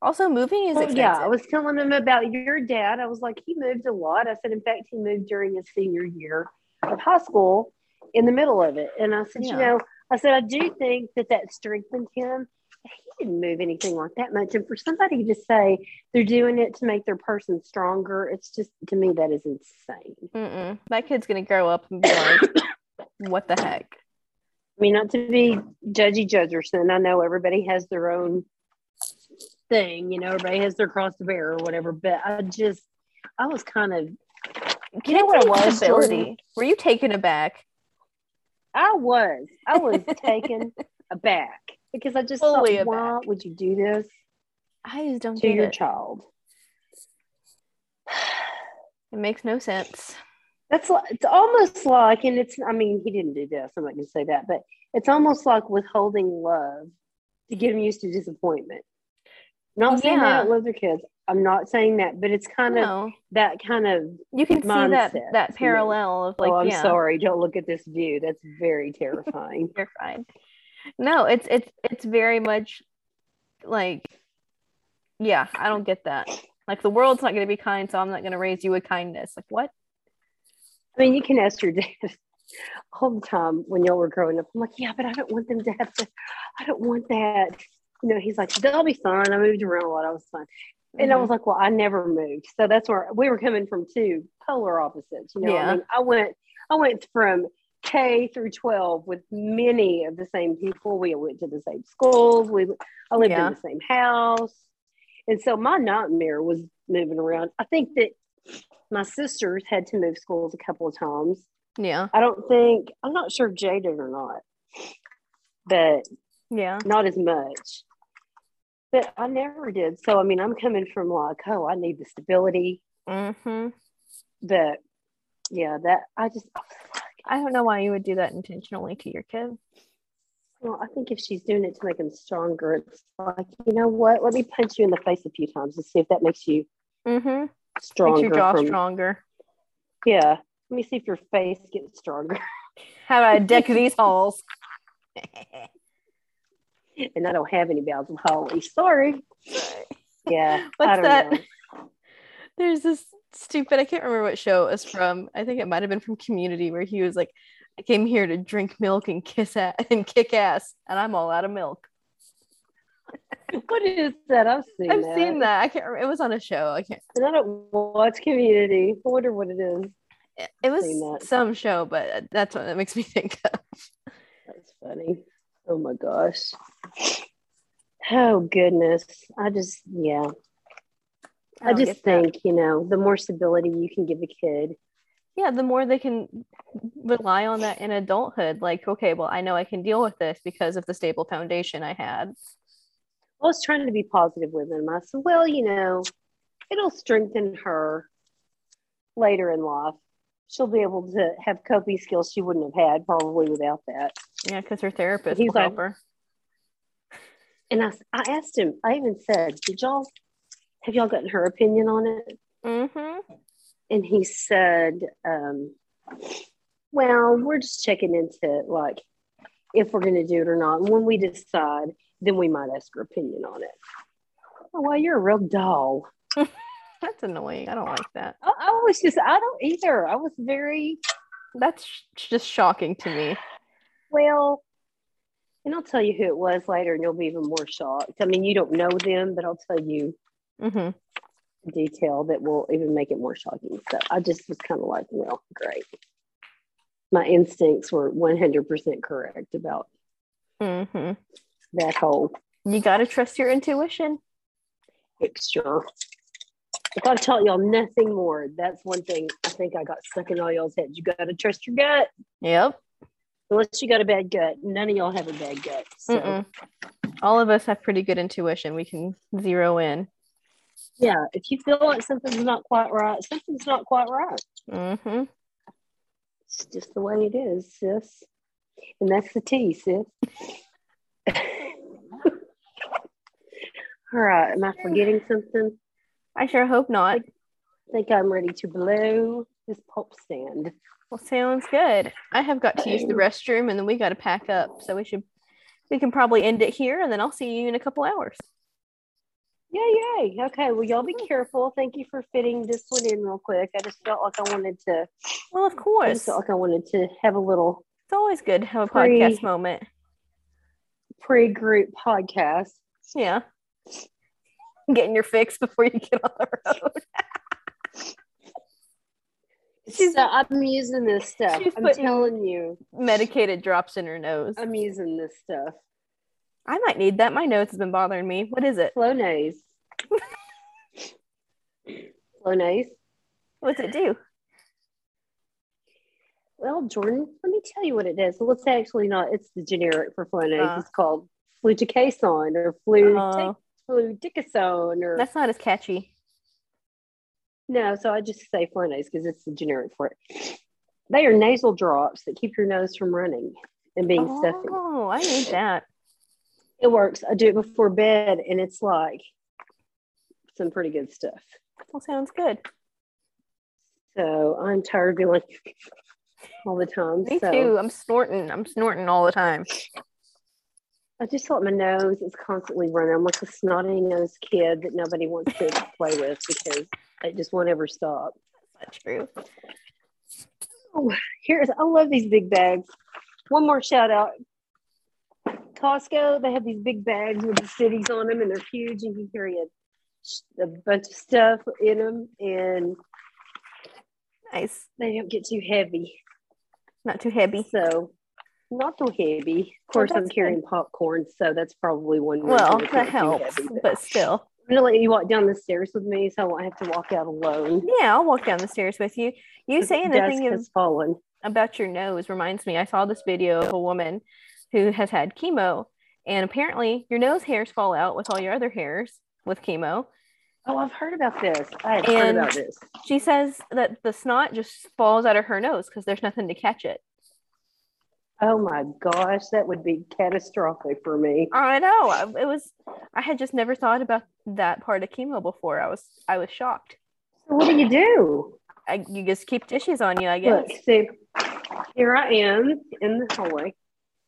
Also, moving is Well, expensive. yeah, I was telling him about your dad. I was like, he moved a lot. I said, in fact, he moved during his senior year of high school in the middle of it. And I said, Yeah. you know, I said, I do think that that strengthened him. He didn't move anything like that much. And for somebody to say they're doing it to make their person stronger, it's just, to me, that is insane. Mm-mm. That kid's gonna grow up and be like, "What the heck?" I mean, not to be judgy Judgerson. I know everybody has their own thing, you know, everybody has their cross to bear or whatever, but I just, I was kind of You know what I was? Jordan? Were you taken aback? I was. I was taken aback because I just Fully thought, why would you do this I just don't to your it. child? It makes no sense. That's like, it's almost like, and it's, I mean, he didn't do this. I'm not going to say that, but it's almost like withholding love to get them used to disappointment. Not saying they Yeah. don't love their kids. I'm not saying that, but it's kind of No, that kind of, you can see that that parallel of like, oh, I'm yeah, sorry, don't look at this view. That's very terrifying. fine. No, it's it's it's very much like, yeah, I don't get that. Like the world's not going to be kind, so I'm not going to raise you with kindness. Like what? I mean, you can ask your dad all the time when y'all were growing up. I'm like, yeah, but I don't want them to have to, I don't want that. You know, he's like, they'll be fine. I moved around a lot. I was fine. And I Mhm. was like, well, I never moved. So that's where we were coming from two polar opposites. You know, Yeah. I mean, I went, I went from K through 12 with many of the same people. We went to the same schools. We, I lived Yeah. in the same house. And so my nightmare was moving around. I think that my sisters had to move schools a couple of times. yeah, I don't think I'm not sure if Jay did or not, but yeah, not as much. But I never did. So I mean, I'm coming from like, oh, I need the stability. hmm But yeah, that I just, I was like, I don't know why you would do that intentionally to your kid. well, I think if she's doing it to make him stronger, it's like, you know what? Let me punch you in the face a few times and see if that makes you Mm-hmm. stronger. Makes your jaw from- stronger. Yeah. Let me see if your face gets stronger. How about I deck these halls? and I don't have any bowels of holly. Sorry. Yeah. I What's don't that? know. There's this stupid, I can't remember what show it was from. I think it might have been from Community where he was like, I came here to drink milk and kiss ass and kick ass, and I'm all out of milk. What is that? I've seen I've that. seen that. I can't remember. It was on a show. I can't. And I don't watch Community. I wonder what it is. It, it was some show, but that's what it makes me think of. That's funny. Oh my gosh. Oh goodness. I just yeah. I, just get that. think, you know, the more stability you can give a kid. yeah, the more they can rely on that in adulthood. Like, okay, well, I know I can deal with this because of the stable foundation I had. I was trying to be positive with him. I said, well, you know, it'll strengthen her later in life. She'll be able to have coping skills she wouldn't have had probably without that. Yeah, because her therapist He's will like- help her. And I, I asked him, I even said, did y'all, have y'all gotten her opinion on it? Mm-hmm. and he said, um, "Well, we're just checking into like if we're going to do it or not. And when we decide, then we might ask her opinion on it." Oh, well, you're a real doll. That's annoying. I don't like that. I, I was just, I don't either. I was very That's sh- just shocking to me. well, and I'll tell you who it was later, and you'll be even more shocked. I mean, you don't know them, but I'll tell you hmm detail that will even make it more shocking. So I just was kind of like, well, great. My instincts were 100% correct about hmm that whole You got to trust your intuition. picture. If I taught y'all nothing more, that's one thing I think I got stuck in all y'all's heads. You got to trust your gut. Yep. Unless you got a bad gut, none of y'all have a bad gut. So, Mm-mm. All of us have pretty good intuition. We can zero in. Yeah, if you feel like something's not quite right, something's not quite right. Mm-hmm. It's just the way it is, sis. And that's the T, sis. All right, am I forgetting something? I sure hope not. I think I'm ready to blow this pulp stand. Well, sounds good. I have got to use the restroom and then we got to pack up. So we should, we can probably end it here and then I'll see you in a couple hours. Yay, yay. Okay, well, y'all be careful. Thank you for fitting this one in real quick. I just felt like I wanted to, Well, of I course. just felt like I wanted to have a little It's always good to have a Pre- podcast moment. pre group podcast. Yeah. Getting your fix before you get on the road. She's- so I'm using this stuff. I'm telling you, Medicated drops in her nose. I'm using this stuff. I might need that. My nose has been bothering me. What is it? Flonase. nose. What's it do? Well, Jordan, let me tell you what it does. Well, it's actually not. It's the generic for Flonase. Uh. it's called fluticasone or flu Oh, fluticasone or that's not as catchy. no. So I just say Flonase because it's the generic for it. They are nasal drops that keep your nose from running and being stuffy. Oh, I need that. It works. I do it before bed, and it's like some pretty good stuff. Well, sounds good. So I'm tired of like all the time. Me so too. I'm snorting. I'm snorting all the time. I just like my nose is constantly running. I'm like a snotty nosed kid that nobody wants to play with because it just won't ever stop. That's true. Oh, here's I love these big bags. One more shout out. Costco, they have these big bags with the cities on them, and they're huge. You can carry a, a bunch of stuff in them, and Nice. they don't get too heavy. Not too heavy. So, not too heavy. Of course, I'm that's carrying popcorn, so that's probably one. Well, that helps, heavy, but but still. I'm gonna let you walk down the stairs with me, so I won't have to walk out alone. Yeah, I'll walk down the stairs with you. You saying the thing of fallen. about your nose reminds me. I saw this video of a woman who has had chemo, and apparently your nose hairs fall out with all your other hairs with chemo. Oh, I've heard about this. I have heard about this. She says that the snot just falls out of her nose because there's nothing to catch it. Oh my gosh, that would be catastrophic for me. I know. It was. I had just never thought about that part of chemo before. I was. I was shocked. So what do you do? I, you just keep dishes on you, I guess. Look, see, here I am in the hallway.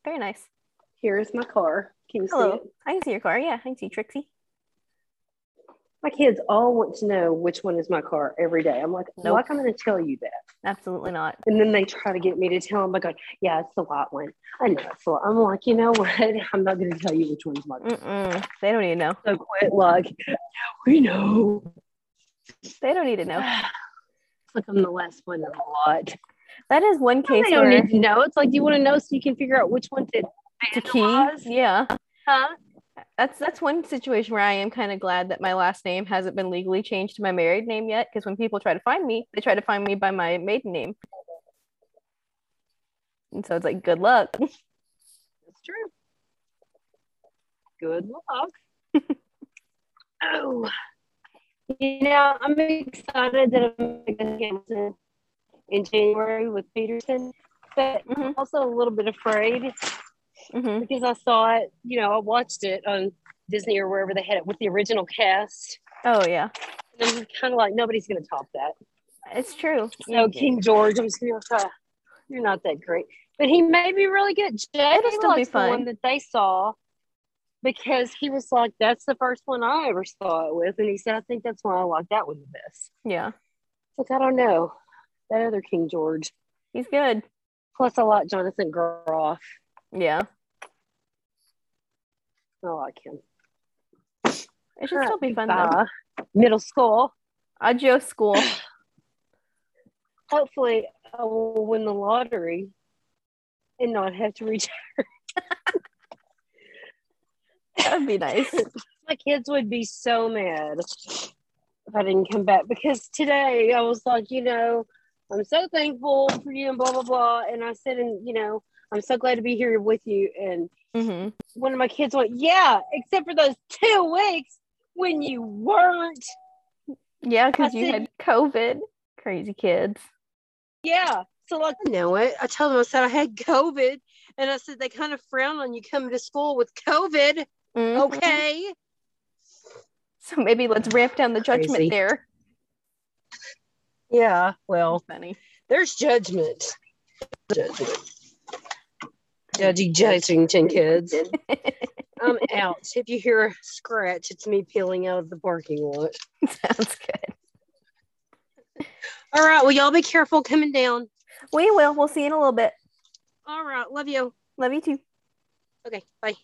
Very nice. Here's my car. Can you see it? I can see your car. Yeah, I can see Trixie. My kids all want to know which one is my car every day. I'm like, Nope. I'm going to tell you that. Absolutely not. And then they try to get me to tell them, I like, yeah, it's the white one. I know it's the white. I'm like, you know what? I'm not going to tell you which one's my car. Mm-mm. They don't even know. So quit, like, we know. They don't need to know. It's like I'm the last one in a lot. That is one case They don't where need to know. It's like, do you want to know so you can figure out which one to to key. Yeah, Huh? that's that's one situation where I am kind of glad that my last name hasn't been legally changed to my married name yet. Because when people try to find me, they try to find me by my maiden name, and so it's like good luck. That's true. Good luck. oh, you know, I'm excited that I'm going to Hamilton in January with Peterson, but Mhm. I'm also a little bit afraid hmm because I saw it, you know, I watched it on Disney or wherever they had it with the original cast. Oh yeah, And I'm kind of like, nobody's going to top that. it's true. So King George, I'm just going to you're not that great, but he may be really good. Jay It'll still be likes the one fun. that they saw because he was like, "That's the first one I ever saw it with," and he said, "I think that's why I like that one the best." Yeah, Like I don't know that other King George. he's good. Plus, I like Jonathan Groff. Yeah, I like him. it should still be fun though. Uh, middle school. Adios school. Hopefully, I will win the lottery and not have to retire. That would be nice. My kids would be so mad if I didn't come back because today I was like, you know, I'm so thankful for you and blah blah blah. And I said, and you know, I'm so glad to be here with you. And hmm one of my kids went, yeah, except for those two weeks when you weren't. Yeah, because you said- had COVID. Crazy kids. Yeah. So like, I know it. I told them I said I had COVID, and I said they kind of frown on you coming to school with COVID. Mhm. Okay. So maybe let's ramp down the judgment Crazy. there. Yeah. Well, Funny. There's judgment. Judgment. Judgy Judgington kids. Um, I'm out. If you hear a scratch, it's me peeling out of the parking lot. Sounds good. All right. Well, y'all be careful coming down. We will. We'll see you in a little bit. All right. Love you. Love you too. Okay. Bye.